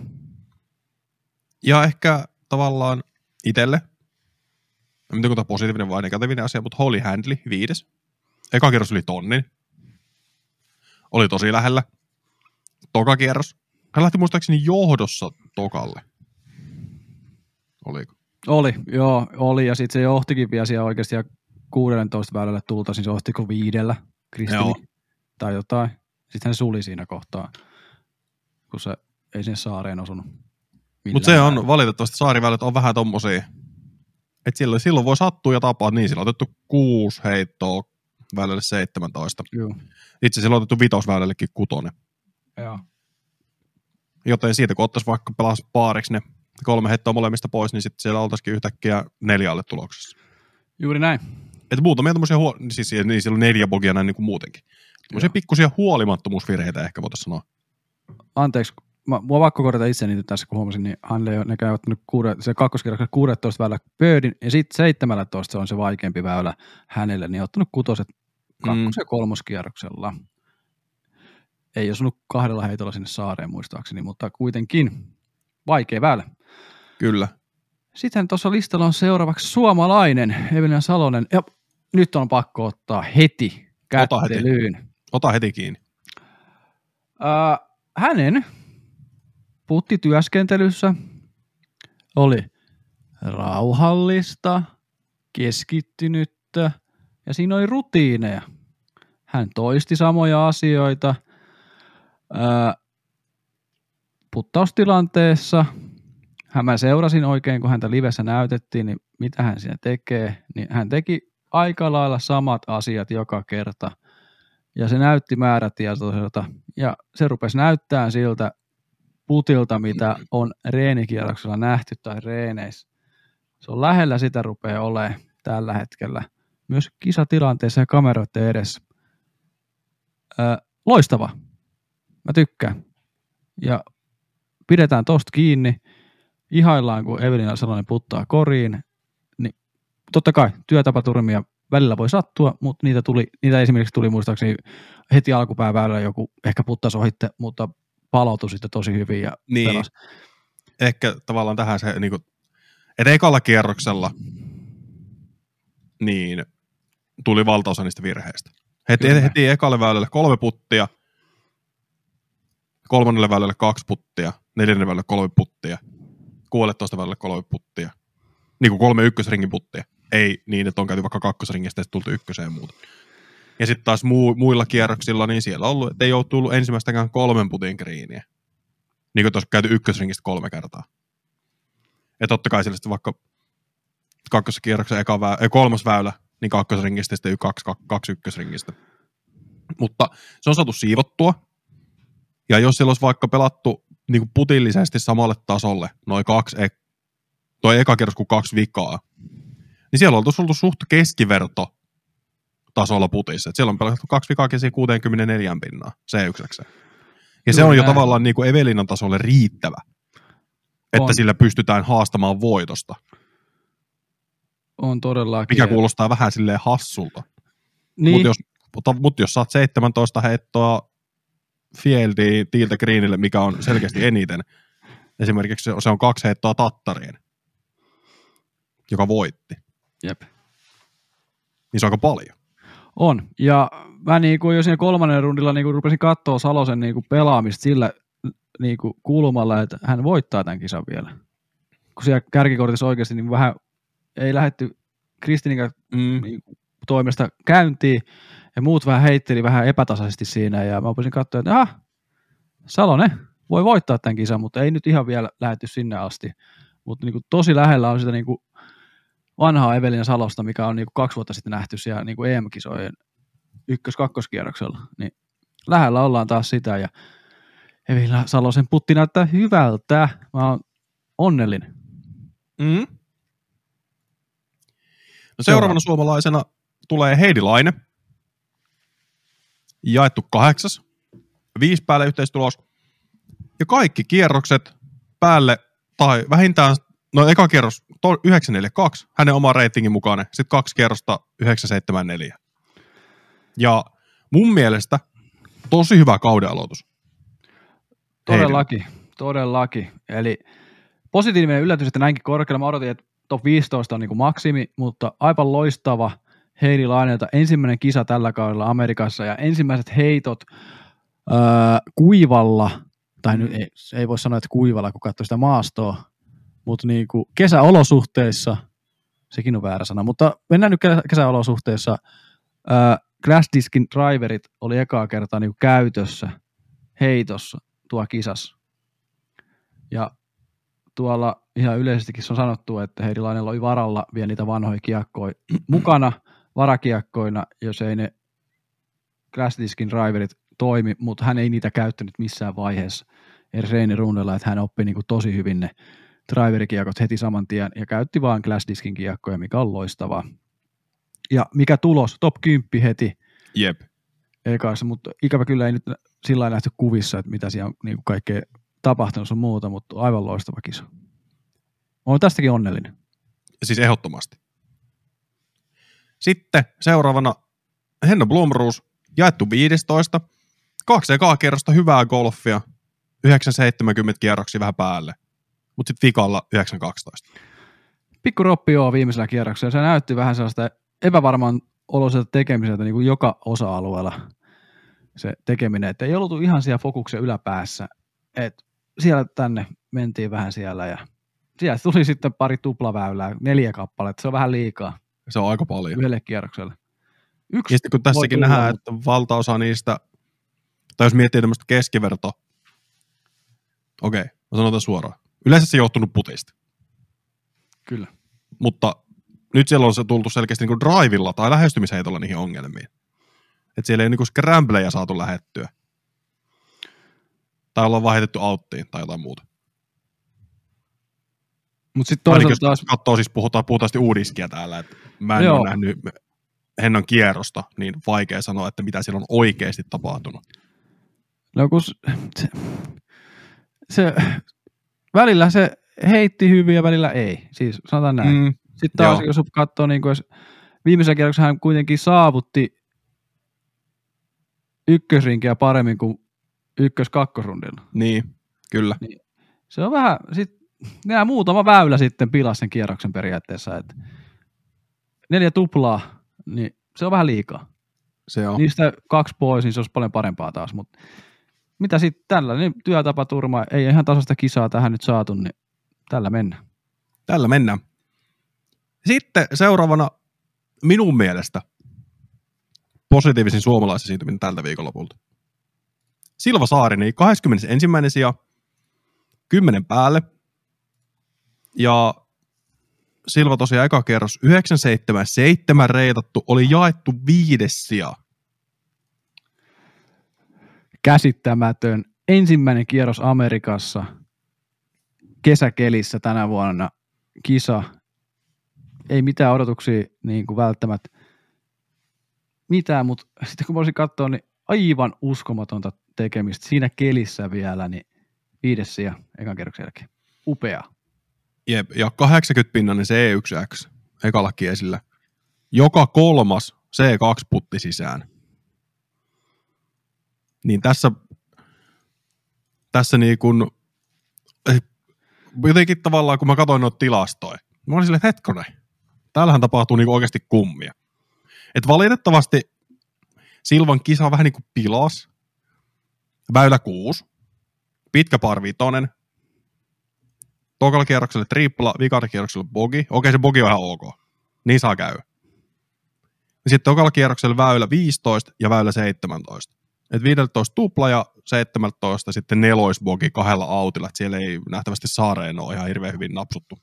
Ja ehkä tavallaan itselle, en tiedä onko tämä positiivinen vai negatiivinen asia, mutta Holly Handley, viides. Eka kierros yli tonnin. Oli tosi lähellä. Toka kierros. Hän lähti muistaakseni johdossa tokalle. Oliko? Oli, joo, oli. Ja sitten se johtikin vielä siellä oikeasti ja 16 väylälle tultaisiin, se johtiko viidellä Kristini Joo. tai jotain. Sitten hän suli siinä kohtaa, kun se ei sinne saareen osunut. Mutta se on valitettavasti saariväylät on vähän tommosia. Että silloin, silloin voi sattua ja tapaa. Niin, sillä on otettu kuusi heittoa väylälle 17. Joo. Itse sillä on otettu vitosväylällekin kutonen. Joo. Joten siitä kun ottaisi vaikka pelas paariksi ne kolme heittoa molemmista pois, niin sitten siellä oltaisikin yhtäkkiä neljä alle tuloksessa. Juuri näin. Että muutamia tämmöisiä, huo- siis niin siellä on neljä bogia näin niin kuin muutenkin. Tämmöisiä pikkusia huolimattomuusvirheitä ehkä voitaisiin sanoa. Anteeksi, mä, mua on pakko korjata itseni nyt tässä, kun huomasin, niin hän ei ole nekään ottanut kuude, se kakkoskierroksella 16 väylä pöydin, ja sitten 17 se on se vaikeampi väylä hänelle, niin ottanut kutoset kakkos- ja kolmoskierroksella. Ei osunut kahdella heitolla sinne saareen muistaakseni, mutta kuitenkin vaikea väylä. Kyllä. Sitten tuossa listalla on seuraavaksi suomalainen Evelina Salonen. Ja nyt on pakko ottaa heti Ota heti. kättelyyn. Ota heti kiinni. Äh, hänen puttityöskentelyssä oli rauhallista, keskittynyttä ja siinä oli rutiineja. Hän toisti samoja asioita. Äh, puttaustilanteessa hän mä seurasin oikein, kun häntä livessä näytettiin, niin mitä hän siinä tekee, niin hän teki aika lailla samat asiat joka kerta. Ja se näytti määrätietoiselta. Ja se rupesi näyttää siltä putilta, mitä on reenikierroksella nähty tai reeneissä. Se on lähellä sitä rupeaa olemaan tällä hetkellä. Myös kisatilanteessa ja kameroiden edessä. Ö, loistava. Mä tykkään. Ja pidetään tosta kiinni. Ihaillaan, kun Evelina Salonen puttaa koriin. Niin totta kai työtapaturmia välillä voi sattua, mutta niitä, tuli, niitä esimerkiksi tuli muistaakseni heti alkupääväylällä joku ehkä puttas ohitte, mutta palautui sitten tosi hyvin ja Niin. pelasi. Ehkä tavallaan tähän se, niin kuin, että ekalla kierroksella niin tuli valtaosa niistä virheistä. Heti, Kyllä. heti ekalle väylälle kolme puttia, kolmannelle väylälle kaksi puttia, neljännelle väylälle kolme puttia, kuudelletoista väylälle kolme puttia. Niin kuin kolme ykkösringin puttia. Ei niin, että on käyty vaikka kakkosringistä ja sitten tultu ykköseen muuta. Ja sitten taas muu, muilla kierroksilla, niin siellä on ollut, että ei ole tullut ensimmäistäkään kolmen putin kriiniä. Niin kuin tuossa käyty ykkösringistä kolme kertaa. Ja totta kai sillä sitten vaikka kakkoskierroksen eka vä- äh, kolmas väylä, niin kakkosringistä ja sitten kaksi, kaksi, kaksi ykkösringistä. Mutta se on saatu siivottua. Ja jos siellä olisi vaikka pelattu niin kuin putillisesti samalle tasolle, noin kaksi, e- toi eka kierros kuin kaksi vikaa, niin siellä oltaisiin oltu suht keskiverto tasolla putissa. Et siellä on pelattu kaksi vikaakin siinä 64 pinnaa, se yksekseen. Ja se on jo tavallaan niin kuin Evelinan tasolle riittävä, että On. sillä pystytään haastamaan voitosta, On todellakin. mikä kuulostaa vähän silleen hassulta. niin, Mutta jos, mutta, mutta jos saat 17 heittoa fieldiin tiiltä greenille, mikä on selkeästi eniten, esimerkiksi se- se on kaksi heittoa tattariin, joka voitti, Jep. niin se on aika paljon. On. Ja mä niinku, jo siinä kolmannen rundilla niinku rupesin katsoa Salosen niinku pelaamista sillä niinku kulmalla, että hän voittaa tämän kisan vielä. Kun siellä kärkikortissa oikeasti niin vähän ei lähetty Kristinin Mm. niinku toimesta käyntiin, ja muut vähän heitteli vähän epätasaisesti siinä, ja mä rupesin katsoa, että ah, Salonen voi voittaa tämän kisan, mutta ei nyt ihan vielä lähetty sinne asti. Mutta niinku tosi lähellä on sitä niinku vanhaa Evelina Salosta, mikä on niinku kaksi vuotta sitten nähty siellä niinku EM-kisojen ykkös-kakkoskierroksella. Niin lähellä ollaan taas sitä, ja Evelina Salosen putti näyttää hyvältä. Mä oon onnellinen. Mm. No seuraavana suomalaisena tulee Heidi Laine. Jaettu kahdeksas. Viisi päälle yhteistulos. Ja kaikki kierrokset päälle, tai vähintään, no eka kierros to- 942, hänen oma reitingin mukainen. Sitten kaksi kierrosta 974. Ja mun mielestä tosi hyvä kauden aloitus. Todellakin, todellakin. Eli positiivinen yllätys, että näinkin korkealla. Mä odotin, että top 15 on niin kuin maksimi, mutta aivan loistava Heidi Lainelta. Ensimmäinen kisa tällä kaudella Amerikassa ja ensimmäiset heitot ää, kuivalla, tai nyt ei, ei voi sanoa, että kuivalla, kun katsoo sitä maastoa, mutta niin kuin kesäolosuhteissa, sekin on väärä sana, mutta mennään nyt kesä- kesäolosuhteissa, ää, Glassdiskin driverit oli ekaa kertaa niin kuin käytössä heitossa tuo kisassa. Ja tuolla ihan yleisestikin se on sanottu, että Heidi Lainella oli varalla vielä niitä vanhoja kiekkoja [CLEARS THROAT] mukana varakiekkoina, jos ei ne Glassdiskin driverit toimi, mutta hän ei niitä käyttänyt missään vaiheessa edes Reini rundella, että hän oppi niin kuin tosi hyvin ne driverikiekot heti saman tien ja käytti vaan Glassdiskin kiekkoja, mikä on loistavaa. Ja mikä tulos? Top 10 heti Jep. ekassa, mutta ikävä kyllä ei nyt sillä lailla nähty kuvissa, että mitä siellä on niin kuin kaikkea tapahtunut sun muuta, mutta aivan loistava kisa. Olen tästäkin onnellinen. Siis ehdottomasti. Sitten seuraavana Henno Blomroos, jaettu 15. Kaksi ekaa kierrosta hyvää golfia, 970 kierroksia vähän päälle, mutta sitten vikalla 912. Pikku roppi joo viimeisellä kierroksella. Se näytti vähän sellaista epävarman oloiselta tekemiseltä niin kuin joka osa-alueella se tekeminen, että ei ollut ihan siellä fokuksen yläpäässä. Et siellä tänne mentiin vähän siellä ja sieltä tuli sitten pari tuplaväylää, neljä kappaletta, se on vähän liikaa Se on aika paljon. yhdelle kierrokselle. Yksi Ja sitten kun tässäkin nähdään, että valtaosa niistä, tai jos miettii tämmöistä keskiverto, okei, okay, mä sanon tämän suoraan. Yleensä se johtunut putista, Kyllä. mutta nyt siellä on se tultu selkeästi niin drivilla tai lähestymisheitolla niihin ongelmiin. Että siellä ei niin scrambleja saatu lähettyä. Tai ollaan vaihdettu auttiin tai jotain muuta. Mutta sitten Ainakin toisaalta jos taas, katsoo siis puhutaan puhtaasti uudiskia täällä, että mä en Joo. ole nähnyt Hennon kierrosta, niin vaikea sanoa, että mitä siellä on oikeasti tapahtunut. no kun se, se, välillä se heitti hyvin ja välillä ei. Siis sanotaan näin. Mm, Sitten taas, Joo. jos katsoo, niin jos viimeisellä kierroksella hän kuitenkin saavutti ykkösrinkiä paremmin kuin ykkös-kakkosrundilla. niin, kyllä. Se on vähän, sit, nämä muutama väylä sitten pilasi sen kierroksen periaatteessa, että neljä tuplaa, niin se on vähän liikaa. Se on. Niistä kaksi pois, niin se olisi paljon parempaa taas, mutta mitä sitten tällä, niin työtapaturma, ei ihan tasaista kisaa tähän nyt saatu, niin tällä mennään. Tällä mennään. Sitten seuraavana minun mielestä positiivisin suomalaisen siirtyminen tältä viikonlopulta. Silva Saarinen, 21. sija, 10 päälle. Ja Silva tosiaan eka kerros 977 reitattu, oli jaettu viides. Käsittämätön. Ensimmäinen kierros Amerikassa kesäkelissä tänä vuonna kisa. Ei mitään odotuksia niin kuin välttämättä mitään, mutta sitten kun voisin katsoa, niin aivan uskomatonta tekemistä siinä kelissä vielä, niin viides sija ekan kierroksen jälkeen. Upea. Jep, ja 80 pinnanen C1X ekalla kiesillä. Joka kolmas C2-putti sisään. Niin tässä, tässä niin kuin, eh, jotenkin tavallaan, kun mä katsoin noita tilastoja, mä olin silleen, että hetkonen, täällähän tapahtuu niin oikeasti kummia. Et valitettavasti Silvan kisa vähän niin kuin pilas. Väylä 6, pitkä par vitonen, tokalla kierrokselle tripla, vikalla kierrokselle bogi. Okei, se bogi on ihan ok. Niin saa. Ja sitten tokalla kierroksella väylä 15 ja väylä 17. Et 15 tupla ja 17 sitten neloisbogi kahdella autilla. Et siellä ei nähtävästi saareen ole ihan hirveän hyvin napsuttu.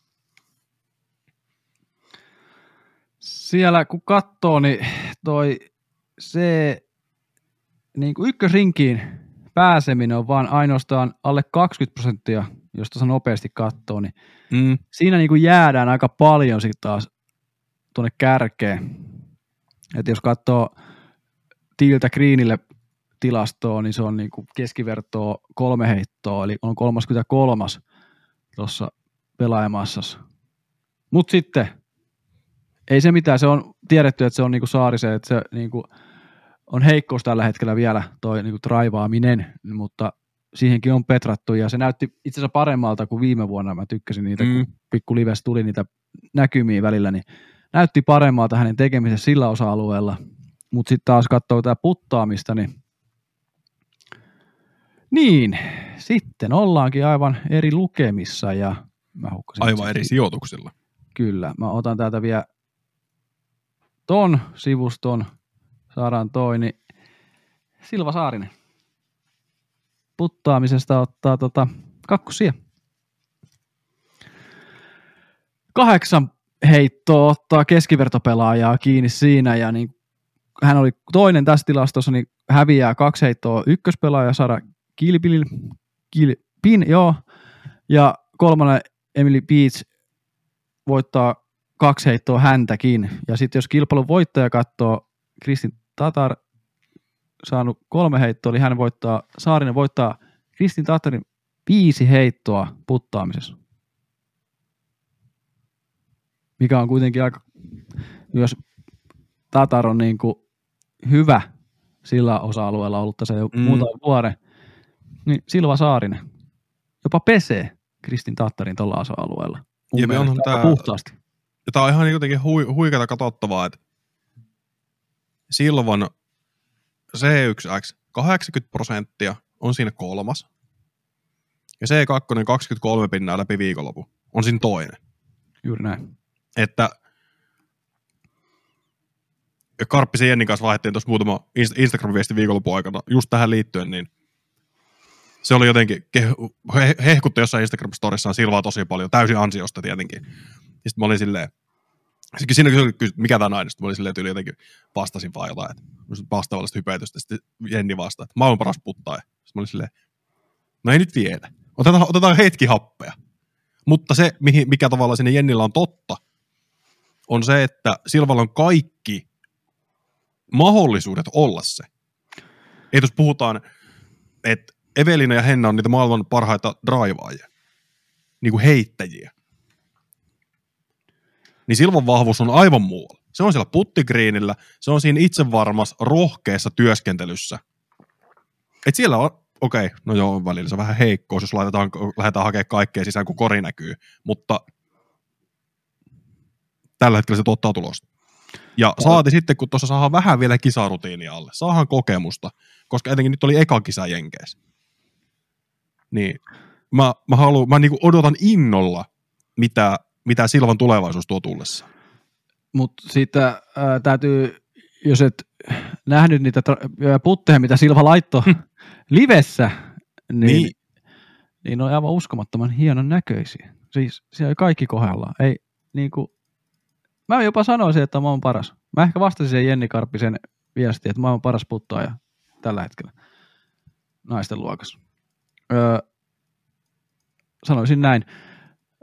Siellä kun katsoo, niin toi se niin kuin ykkösrinkiin pääseminen on vaan ainoastaan alle 20 prosenttia, jos tuossa nopeasti katsoo, niin Mm. siinä niin kuin jäädään aika paljon sitten taas tuonne kärkeen. Et jos katsoo Tiiltä Greenille tilastoa, niin se on niin kuin keskivertoa kolme heittoa, eli on 33 tuossa pelaajamassassa. Mutta sitten ei se mitään, se on tiedetty, että se on niinku Saarisen, että se niinku on heikkous tällä hetkellä vielä toi niinku traivaaminen, mutta siihenkin on petrattu ja se näytti itse asiassa paremmalta kuin viime vuonna. Mä tykkäsin niitä, mm. Mm. kun pikku lives tuli niitä näkymiä välillä, niin näytti paremmalta hänen tekemisessä sillä osa-alueella. Mutta sitten taas katsoo tätä puttaamista, niin niin, sitten ollaankin aivan eri lukemissa ja mä Aivan sen eri sijoituksilla. Kyllä, mä otan täältä vielä ton sivuston, saadaan toi, niin Silva Saarinen. Puttaamisesta ottaa tota kakkosia. Kahdeksan heittoa ottaa keskivertopelaajaa kiinni siinä ja niin hän oli toinen tässä tilastossa, niin häviää kaksi heittoa ykköspelaaja Kilpil, Kilpin, joo, ja kolmannen Emily Beach voittaa kaksi heittoa häntäkin. Ja sitten jos kilpailun voittaja katsoo Kristin Tatar saanut kolme heittoa, eli hän voittaa, Saarinen voittaa Kristin Tatarin viisi heittoa puttaamisessa. Mikä on kuitenkin aika, jos Tatar on niin kuin hyvä sillä osa-alueella ollut tässä jo mm. muutaman vuoden, niin Silva Saarinen jopa pesee Kristin Tattarin tuolla osa-alueella. Ja me onhan tää- puhtaasti. Ja tää on ihan jotenkin hui, huikeata katsottavaa, että Silvan C1X 80 prosenttia on siinä kolmas. Ja C2 23 pinnaa läpi viikonlopun on siinä toinen. Juuri näin. Että Karppisen Jennin kanssa vaihdettiin tuossa muutama Inst- Instagram-viesti viikonlopun aikana just tähän liittyen, niin se oli jotenkin he, hehkutti jossain Instagram-storissaan Silvaa tosi paljon, täysin ansiosta tietenkin. Ja sitten mä olin silleen, siinä kysyi, mikä tämä nainen, sitten mä olin silleen tyyli jotenkin vastasin vaan jotain, että vastaavallista hypeitystä, sitten Jenni vastaa, että maailman paras puttaaja. Sitten mä olin silleen, no ei nyt vielä, otetaan, otetaan hetki happea. Mutta se, mikä tavallaan sinne Jennillä on totta, on se, että Silvalla on kaikki mahdollisuudet olla se. Ei tuossa puhutaan, että Evelina ja Henna on niitä maailman parhaita draivaajia, niin kuin heittäjiä. Niin Silvan vahvuus on aivan muualla. Se on siellä puttigriinillä, se on siinä itsevarmassa, rohkeassa työskentelyssä. Et siellä on, okei, okay, no joo, välillä se on vähän heikkous, jos laitetaan, lähdetään hakemaan kaikkea sisään, kun kori näkyy, mutta tällä hetkellä se tuottaa tulosta. Ja saati sitten, kun tuossa saadaan vähän vielä kisarutiinia alle, saadaan kokemusta, koska etenkin nyt oli eka kisa Jenkeissä. Niin mä, mä, haluan, mä niinku odotan innolla, mitä, mitä Silvan tulevaisuus tuo tullessa. Mutta siitä ää, täytyy, jos et nähnyt niitä tra- ää, putteja, mitä Silva laittoi livessä, niin, Niin. niin. ne on aivan uskomattoman hienon näköisiä. Siis siellä oli kaikki kohdallaan. Ei, niin kuin, mä jopa sanoisin, että on maailman paras. Mä ehkä vastasin sen Jenni Karppisen viestiin, että maailman paras puttaaja tällä hetkellä naisten luokassa. Öö, sanoisin näin.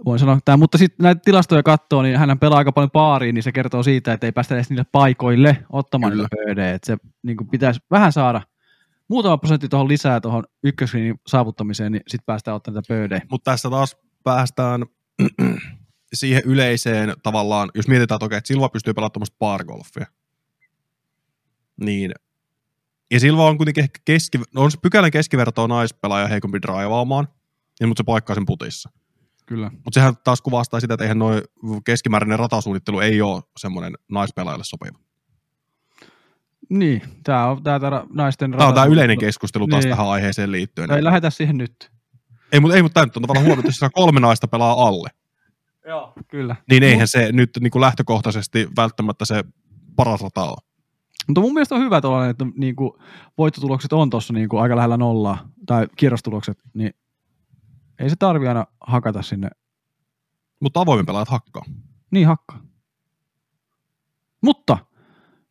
Voin sanoa tämä, mutta sitten näitä tilastoja katsoo, niin hän pelaa aika paljon baariin, niin se kertoo siitä, että ei päästä edes niille paikoille ottamaan Kyllä. niitä pöydejä. Että se niin kuin pitäisi vähän saada muutama prosentti tuohon lisää tuohon ykköskriinin saavuttamiseen, niin sitten päästään ottamaan niitä pöydejä. Mutta tässä taas päästään [CLEARS THROAT] siihen yleiseen tavallaan, jos mietitään, että okei, että Silva pystyy pelaamaan tuommoista bargolfia, niin ja Silva on kuitenkin ehkä keski, no on se pykälän keskivertoa naispelaaja heikompi draivaamaan, niin, mutta se paikkaa sen putissa. Kyllä. Mutta sehän taas kuvastaa sitä, että eihän noin keskimääräinen ratasuunnittelu ei ole semmoinen naispelaajalle sopiva. Niin, tämä on tämä naisten Tämä on tämä yleinen keskustelu taas Niin. tähän aiheeseen liittyen. Ei lähdetä siihen nyt. Ei, mutta ei, mutta tämä nyt on tavallaan huomioitu, että kolme naista pelaa alle, Joo. Kyllä. niin eihän se nyt niin kuin lähtökohtaisesti välttämättä se paras rata ole. Mutta mun mielestä on hyvä tuollainen, että niin kuin voittotulokset on tuossa niin kuin aika lähellä nollaa, tai kierrostulokset, niin ei se tarvi aina hakata sinne. Mutta avoimen pelaajat hakkaa. Niin hakkaa. Mutta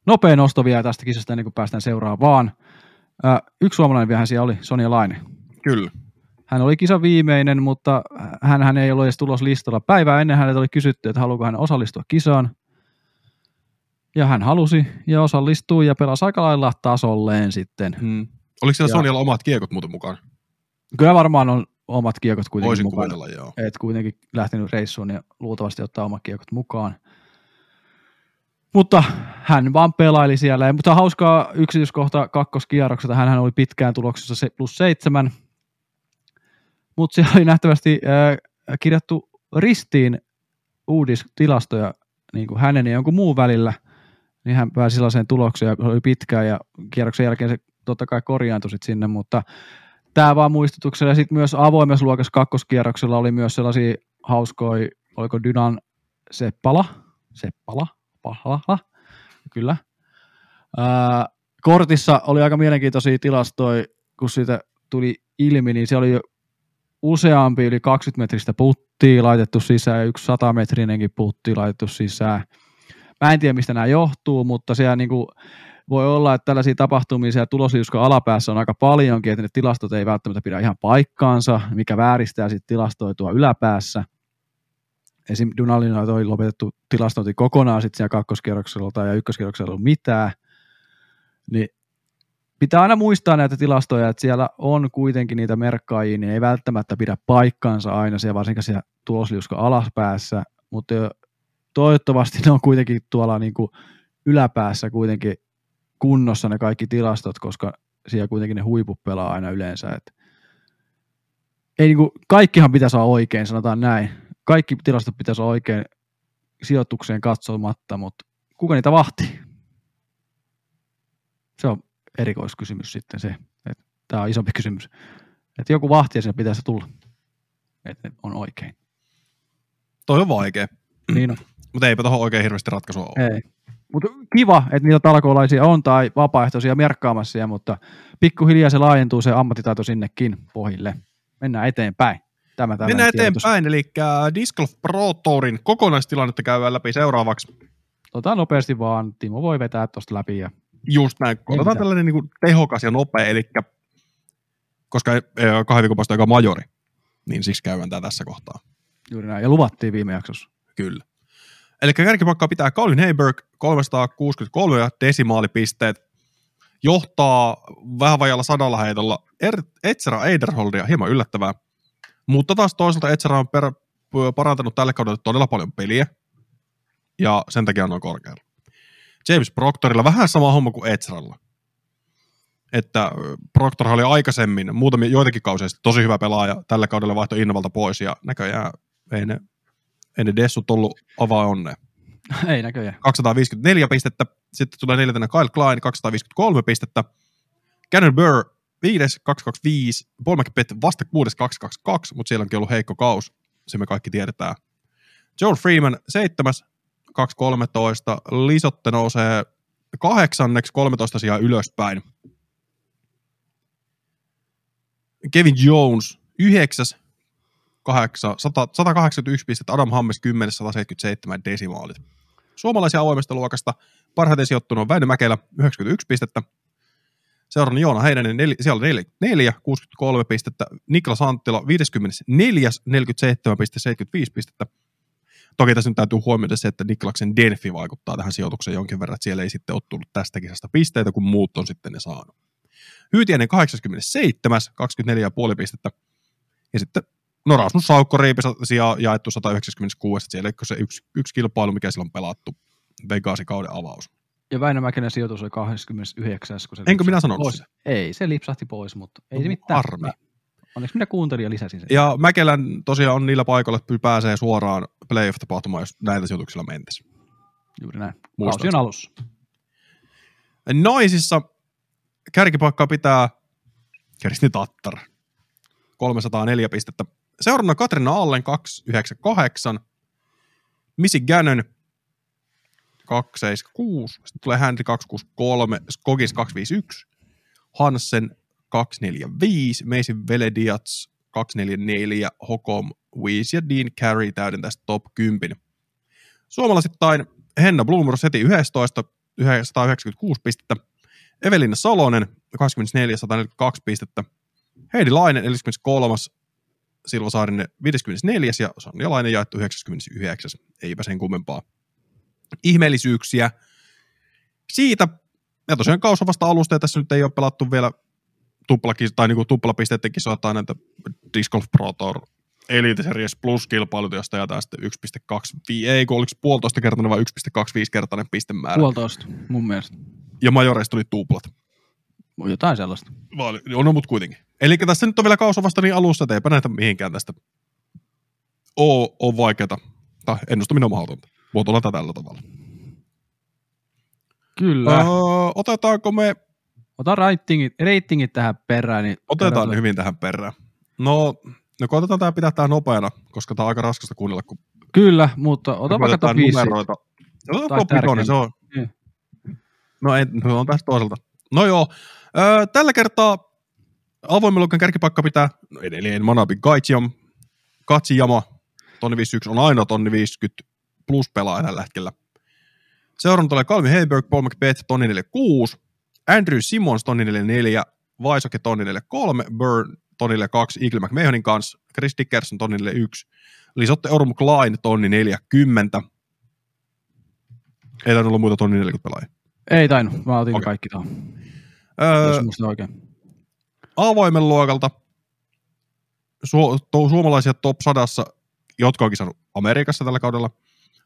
nopea nosto vielä tästä kisasta ennen kuin päästään seuraavaan. Ää, yksi suomalainen vielä siellä oli, Sonja Laine. Kyllä. Hän oli kisan viimeinen, mutta hän, hän ei ollut edes tuloslistalla. Päivää ennen häneltä oli kysytty, että haluaako hän osallistua kisaan. Ja hän halusi ja osallistui ja pelasi aika lailla tasolleen sitten. Hmm. Oliko siellä Ja- Sonjalla omat kiekot muuten mukaan? Kyllä varmaan on omat kiekot kuitenkin Voisin mukana. kuvitella, joo. Et kuitenkin lähtenyt reissuun ja luultavasti ottaa omat kiekot mukaan. Mutta hän vaan pelaili siellä. Ja, mutta hauskaa yksityiskohta kakkoskierroksesta. Hän oli pitkään tuloksessa se plus seitsemän. Mutta siellä oli nähtävästi äh, kirjattu ristiin uudistilastoja niin kuin hänen ja jonkun muun välillä. Niin hän pääsi sellaiseen tulokseen ja oli pitkään ja kierroksen jälkeen se totta kai korjaantui sit sinne, mutta tämä vaan muistutuksella. Ja sitten myös avoimessa luokassa kakkoskierroksella oli myös sellaisia hauskoi, oliko Dynan Seppala, Seppala, Pahala, kyllä. Ää, kortissa oli aika mielenkiintoisia tilastoja, kun siitä tuli ilmi, niin se oli useampi yli 20 metristä puttia laitettu sisään ja yksi 100 metrinenkin putti laitettu sisään. Mä en tiedä, mistä nämä johtuu, mutta siellä niin kuin voi olla, että tällaisia tapahtumia siellä alapäässä on aika paljonkin, että ne tilastot ei välttämättä pidä ihan paikkaansa, mikä vääristää sitten tilastoja tuo yläpäässä. Esim. Dunalina oli lopetettu tilastointi kokonaan sitten siellä kakkoskierroksella ja ykköskierroksella ollut mitään. Niin pitää aina muistaa näitä tilastoja, että siellä on kuitenkin niitä merkkaajia, niin ei välttämättä pidä paikkaansa aina siellä, varsinkin siellä tulosliuskon alaspäässä, mutta toivottavasti ne on kuitenkin tuolla niin kuin yläpäässä kuitenkin kunnossa ne kaikki tilastot, koska siellä kuitenkin ne huiput pelaa aina yleensä. Et ei niin kuin, kaikkihan pitäisi olla oikein, sanotaan näin. Kaikki tilastot pitäisi olla oikein sijoitukseen katsomatta, mutta kuka niitä vahtii? Se on erikoiskysymys sitten se. Tämä on isompi kysymys. Että joku vahti ja sinne pitäisi tulla. Että on oikein. Toi on vaikea. Niin on. Mutta eipä tuohon oikein hirveästi ratkaisua ole. Ei. Mutta kiva, että niitä talkoolaisia on tai vapaaehtoisia merkkaamassa, mutta pikkuhiljaa se laajentuu se ammattitaito sinnekin pohjille. Mennään eteenpäin. Tämä Mennään eteenpäin, eli Disc Golf Pro Tourin kokonaistilannetta käydään läpi seuraavaksi. Otetaan nopeasti vaan, Timo voi vetää tuosta läpi. Ja... Just näin, otetaan tällainen niin kuin tehokas ja nopea, eli koska kahden viikon päästä aika majori, niin siksi käydään tämä tässä kohtaa. Juuri näin, ja luvattiin viime jaksossa. Kyllä. Eli kärkipakkaa pitää Colin Heiberg 363 desimaalipisteet. Johtaa vähän vajalla sadalla heitolla er, Etsera Eiderholdia, hieman yllättävää. Mutta taas toisaalta Etsera on per, parantanut tälle kaudelle todella paljon peliä. Ja sen takia on korkealla. James Proctorilla vähän sama homma kuin Etseralla. Että Proctor oli aikaisemmin, muutamia joitakin kausia tosi hyvä pelaaja, tällä kaudella vaihto Innovalta pois ja näköjään ei ne ei ne Dessut ollut avaa onnea. Ei näköjään. 254 pistettä. Sitten tulee neljäntenä Kyle Klein, 253 pistettä. Cannon Burr, 5, 225. Paul McBeth vasta 6, 222, mutta siellä onkin ollut heikko kaus. Se me kaikki tiedetään. Joel Freeman, 7, 213. Lisotte nousee kahdeksanneksi 13 sijaa ylöspäin. Kevin Jones, 9, 8, 100, 181 pistettä, Adam Hammes 10, 177 desimaalit. Suomalaisia avoimesta luokasta parhaiten sijoittunut on Väinö Mäkelä, 91 pistettä. Seuraavana Joona Heinänen, nel, siellä on 4, 63 pistettä. Niklas Anttila, 54, 47 pistettä, 75 pistettä. Toki tässä nyt täytyy huomioida se, että Niklaksen Denfi vaikuttaa tähän sijoitukseen jonkin verran, että siellä ei sitten ole tullut tästä kisasta pisteitä, kun muut on sitten ne saanut. Hyytiäinen 87, 24,5 pistettä. Ja sitten No Rasmus Saukko sijaa jaettu 196, siellä se yksi, yksi kilpailu, mikä silloin on pelattu, Vegasin kauden avaus. Ja Väinö Mäkinen sijoitus oli 29. Kun se Enkö minä sanonut pois. Se? Ei, se lipsahti pois, mutta ei no, se mitään. Armi. Onneksi minä kuuntelin ja lisäsin sen. Ja Mäkelän tosiaan on niillä paikoilla, että pääsee suoraan playoff-tapahtumaan, jos näillä sijoituksilla mentäisiin. Juuri näin. Kausi on alussa. Naisissa kärkipaikkaa pitää Kersti Tattar. 304 pistettä Seuraavana Katrina Allen 298, Missy Gannon 276, sitten tulee Henry 263, Skogis 251, Hansen 245, Mason Velediats 244, Hokom Weiss ja Dean Carey tästä top 10. Suomalaisittain Henna Blumros heti 11, 196 pistettä, Evelina Salonen 24, 142 pistettä, Heidi Lainen 43, Silva Saarinen 54. ja Sonja Lainen jaettu 99. Eipä sen kummempaa ihmeellisyyksiä. Siitä, ja tosiaan kausi vasta alusta, ja tässä nyt ei ole pelattu vielä tuplaki, tai niinku tuplapisteiden kisoa näitä Disc Golf Pro Tour Elite Series Plus-kilpailut, josta jaetaan sitten 1.2, ei kun oliko puolitoista kertainen vai 1.25 kertainen pistemäärä. Puolitoista, mun mielestä. Ja majoreista tuli tuplat. Jotain sellaista. Vaali, on, no, mutta kuitenkin. Eli tässä nyt on vielä kausi vasta niin alussa, että eipä näitä mihinkään tästä ole, ole vaikeata. Tai ennustaminen on mahdotonta. Voi tällä tavalla. Kyllä. Öö, otetaanko me... Ota ratingit, ratingit tähän perään. Niin otetaan hyvin tähän perään. No, No koitetaan tämä pitää tää nopeana, koska tämä on aika raskasta kuunnella, kun Kyllä, mutta ota vaikka top 5. numeroita. No, Tai top vitonen, se on. Niin. No, ei, no on tästä toiselta. No joo, öö, tällä kertaa avoimen luokan kärkipaikka pitää no edelleen Manabi Gaijam, Katsijama, tonni 51 on ainoa tonni 50 plus pelaaja tällä hetkellä. Seurannut tulee Calvin Heiberg, Paul McBeth, tonni 46, Andrew Simmons, tonni 44, Vaisoke, tonni 43, Burn, tonni 42, Eagle McMahonin kanssa, Chris Dickerson, tonni 41, Lisotte Orm Klein, tonni 40. Ei tainnut olla muita tonni 40 pelaajia. Ei tainnut, mä otin Okei. kaikki tuohon, Öö, jos muistan oikein. avoimen luokalta su- to- suomalaisia top 100, jotka on kisannut Amerikassa tällä kaudella.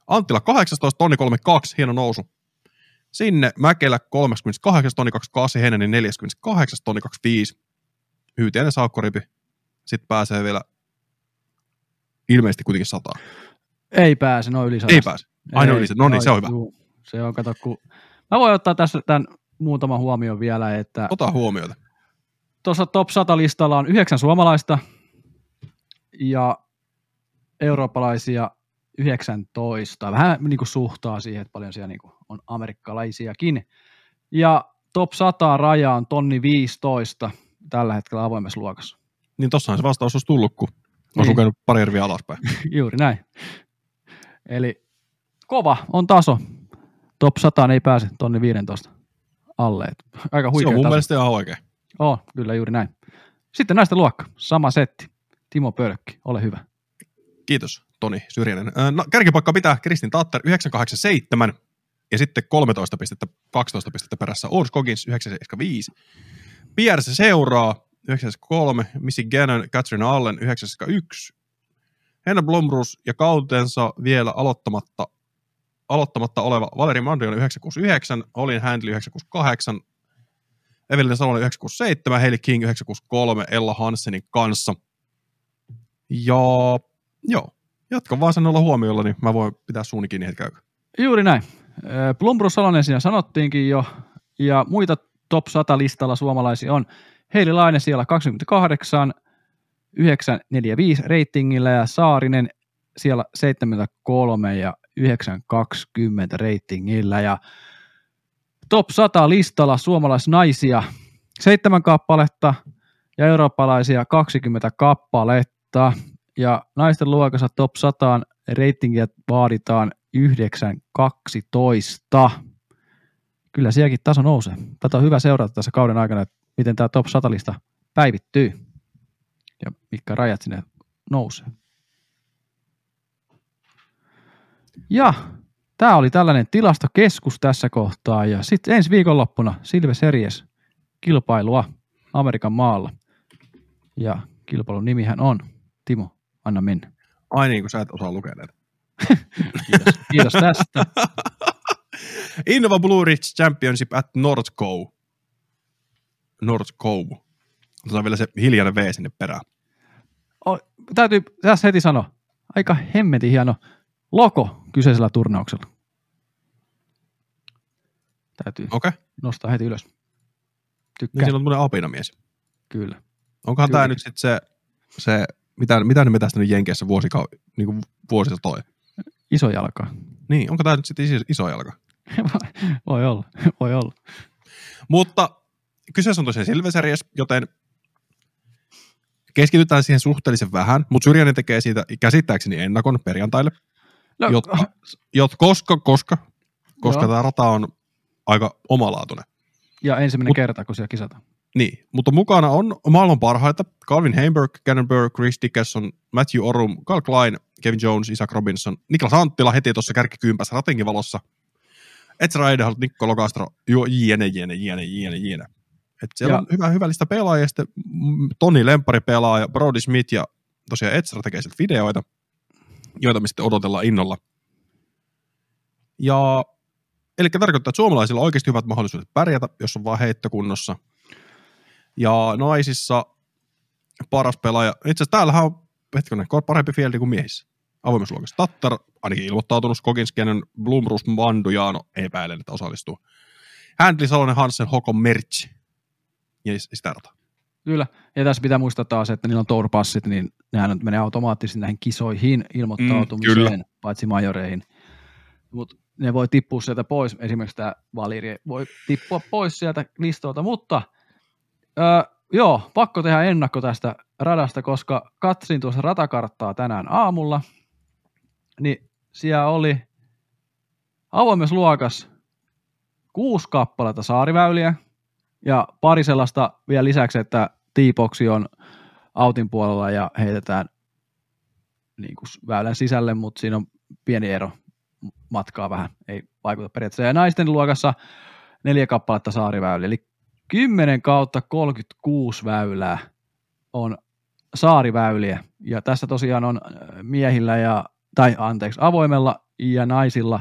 Anttila 18, tonni 32, hieno nousu. Sinne Mäkelä 38, tonni 28, Heinänen 48, tonni 25. Hyytiäinen saukkoripi. Sitten pääsee vielä ilmeisesti kuitenkin sataa. Ei pääse, no yli sadasta. Ei pääse. Ai no, yli se- no niin, se on hyvä. juu. Se on, kato, kun... Mä voin ottaa tässä tämän muutaman huomioon vielä, että Ota huomiota. tuossa top 100 listalla on yhdeksän suomalaista ja eurooppalaisia 19. Vähän niin kuin suhtaa siihen, että paljon siellä niin kuin on amerikkalaisiakin. Ja top 100 raja on tonni 15 tällä hetkellä avoimessa luokassa. Niin tossahan se vastaus olisi tullut, kun olisi Niin. lukenut pari alaspäin. [LAUGHS] Juuri näin. Eli kova on taso. Top 100 ei pääse tonni 15 alle. Et aika Se huikea on mun taso. mielestä ihan oikein. Oh, kyllä juuri näin. Sitten näistä luokka. Sama setti. Timo Pölkki, ole hyvä. Kiitos, Toni Syrjänen. No, kärkipaikka pitää Kristin Tatter 987 ja sitten 13 pistettä, 12 pistettä perässä Urs Coggins 975. Pierre se seuraa 973, Missy Gannon, Catherine Allen 971. Henna Blomrus ja kautensa vielä aloittamatta, aloittamatta oleva Valeri Mandrion 969, Olin Handley 968, Evelina Salonen 967, Hailey King 963 Ella Hansenin kanssa. Ja Joo. Jatka vaan sanoilla huomiolla, niin mä voin pitää suuni kiinni hetken. Juuri näin. Ö, Blumbrus Salonen siinä sanottiinkin jo. Ja muita top 100 listalla suomalaisia on Heili Laine siellä 28, 945 reitingillä ja Saarinen siellä 73 ja 920 reitingillä. Ja top 100 listalla suomalaisnaisia seitsemän kappaletta ja eurooppalaisia 20 kappaletta. Ja naisten luokassa top 100 reitingiä vaaditaan 9.12. Kyllä sielläkin taso nousee. Tätä on hyvä seurata tässä kauden aikana, että miten tämä top 100 lista päivittyy ja mitkä rajat sinne nousee. Ja tämä oli tällainen tilastokeskus tässä kohtaa ja sitten ensi viikonloppuna Silve Series kilpailua Amerikan maalla. Ja kilpailun nimihän on, Timo, anna mennä. Ai niin, kun sä et osaa lukea näitä. [LAUGHS] Kiitos, kiitos tästä. [LAUGHS] Innova Blue Ridge Championship at North Cove. North Cove. Otetaan vielä se hiljainen V sinne perään. O, täytyy tässä heti sanoa, aika hemmetin hieno logo kyseisellä turnauksella. Täytyy. Okay. nostaa heti ylös. Niin Tykkään, siinä on tämmöinen apinamies. kyllä. Onkohan Kyllä. tämä nyt sitten se, se mitä, mitä ne metästänyt Jenkeissä vuosikau, niin kuin vuosista toi? Iso jalka. Niin, onko tämä nyt sitten iso, iso jalka? [LAUGHS] voi olla, voi olla. Mutta kyseessä on tosiaan Silver Series, joten keskitytään siihen suhteellisen vähän, mutta Syrjänen tekee siitä käsittääkseni ennakon perjantaille, No, jotta, jot, koska, koska, koska Joo. tämä rata on aika omalaatuinen. ja ensimmäinen Mut- kerta, kun siellä kisataan. Niin, mutta mukana on maailman parhaita Calvin Heimberg, Cannon Burr, Chris Dickerson, Matthew Orum, Carl Klein, Kevin Jones, Isaac Robinson, Niklas Anttila heti tuossa kärkikympässä ratingin valossa, Ezra Eidehalt, Nikko Lokastro, jene, jene, jene, jene, jene. Et siellä Ja- on hyvä, hyvä lista pelaajia, sitten mm, Toni Lempari pelaaja, Brody Smith ja tosiaan Ezra tekee sieltä videoita, joita me sitten odotellaan innolla. Ja eli tarkoittaa, että suomalaisilla on oikeasti hyvät mahdollisuudet pärjätä, jos on vaan heittokunnossa. Ja naisissa paras pelaaja, itse asiassa täällähän on hetkinen, parempi fieldi kuin miehissä. Avoimuusluokassa. Tattar ainakin ilmoittautunut, Skoginskenen, Blumrus, Mandujaano, epäilen, että osallistuu. Handli, Salonen, Hansen, Hoko, Merch. Ja sitä rataa. Kyllä. Ja tässä pitää muistaa taas, että niillä on tourpassit, niin nehän nyt menee automaattisesti näihin kisoihin ilmoittautumiseen, mm, paitsi majoreihin. Mutta ne voi tippua sieltä pois. Esimerkiksi tämä Valiri voi tippua pois sieltä listolta, mutta öö, joo, pakko tehdä ennakko tästä radasta, koska katsin tuossa ratakarttaa tänään aamulla, niin siellä oli avoimessa luokas kuusi kappaletta saariväyliä ja pari sellaista vielä lisäksi, että T-boxi on autin puolella ja heitetään niin kuin väylän sisälle, mutta siinä on pieni ero matkaa vähän, ei vaikuta periaatteessa. Ja naisten luokassa neljä kappaletta saariväyliä, eli 10 kautta 36 väylää on saariväyliä. Ja tässä tosiaan on äh, miehillä ja, tai anteeksi, avoimella ja naisilla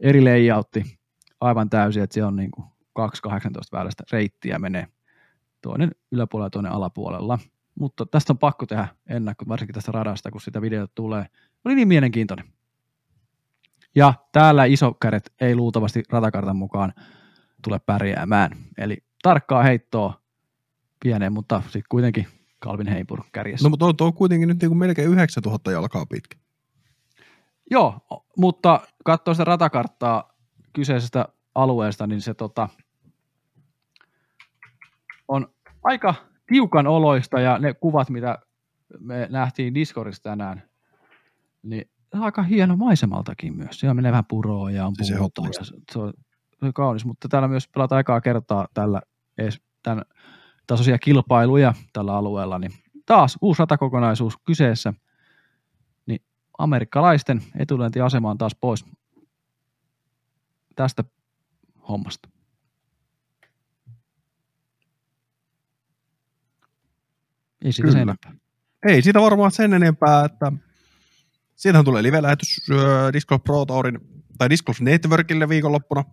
eri layoutti aivan täysin, että se on niin kuin 2-18 väylästä reittiä menee toinen yläpuolella ja toinen alapuolella. Mutta tästä on pakko tehdä ennakko, varsinkin tästä radasta, kun sitä videota tulee. Oli niin mielenkiintoinen. Ja täällä isokäret ei luultavasti ratakartan mukaan tule pärjäämään. Eli tarkkaa heittoa pieneen, mutta sitten kuitenkin Calvin Heimpur kärjessä. No mutta on, on kuitenkin nyt niin kuin melkein 9000 jalkaa pitkä. Joo, mutta katsoo sitä ratakarttaa kyseisestä alueesta, niin se tota, on aika tiukan oloista ja ne kuvat, mitä me nähtiin Discordissa tänään, niin se aika hieno maisemaltakin myös. Siellä menee vähän puroa ja on puuta ehdottomasti. se, se, on, se on kaunis, mutta täällä myös pelataan aikaa kertaa tällä ees, tämän tasoisia kilpailuja tällä alueella, niin taas uusi ratakokonaisuus kyseessä, niin amerikkalaisten etulyöntiasema on taas pois tästä hommasta. Ei siitä sen Kyllä. enempää. Ei siitä varmaan sen enempää, että siitähän tulee live-lähetys äh, Disc Golf Pro Tourin, tai Disc Golf Networkille viikonloppuna.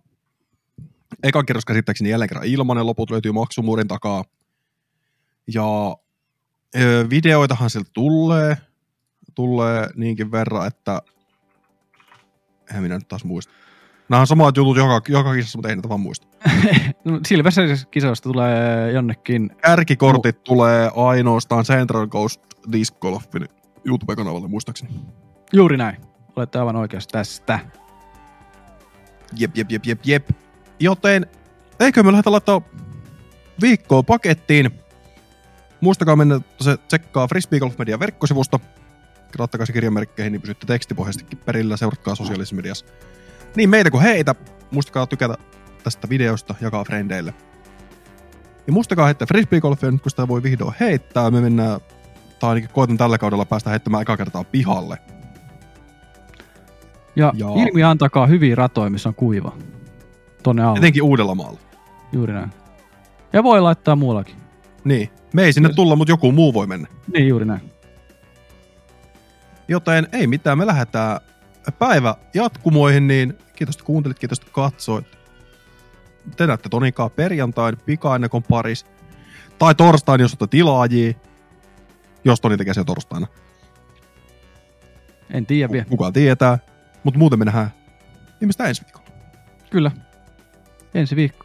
Ekan kerros käsittääkseni jälleen kerran ilmanen, loput löytyy maksumuurin takaa. Ja ö, videoitahan sieltä tulee, tulee niinkin verran, että en minä nyt taas muista. Nämä on samat jutut joka, joka kisassa, mutta ei niitä vaan muista. [LAUGHS] No, Silver kisoista tulee jonnekin, Kärkikortit tulee ainoastaan Central Coast Disc Golfin YouTube-kanavalle muistaakseni. juuri näin, olette aivan oikeassa tästä. Jep, jep, jep, jep, jep. Joten eikö me lähdetä laittaa viikkoa pakettiin. Muistakaa mennä se tsekkaa Frisbee Golf Media verkkosivusto. Laittakaa se kirjamerkkeihin, niin pysytte tekstipohjaisestikin perillä. Seuratkaa sosiaalisessa mediassa. Niin meitä kuin heitä. Muistakaa tykätä tästä videosta, jakaa frendeille. Ja muistakaa heittää Frisbee Golfia nyt, kun sitä voi vihdoin heittää. Me mennään, tai ainakin koitan tällä kaudella päästä heittämään eka kertaa pihalle. Ja Joo. ilmi antakaa hyviä ratoja, missä on kuiva. Tonne alle. Etenkin Uudellamaalla. Juuri näin. Ja voi laittaa muuallakin. Niin. Me ei sinne Kyllä. tulla, mutta joku muu voi mennä. Niin, juuri näin. Joten ei mitään, me lähdetään päivä jatkumoihin, niin kiitos, että kuuntelit, kiitos, että katsoit. Te näette Tonikaa perjantain pikaennakon paris. Tai torstain, jos olette tilaajia. Jos Toni tekee sen torstaina. En tiedä vielä. Kuka tietää. Mutta muuten me nähdään viimeistään ensi viikolla. Kyllä. Ensi viikko.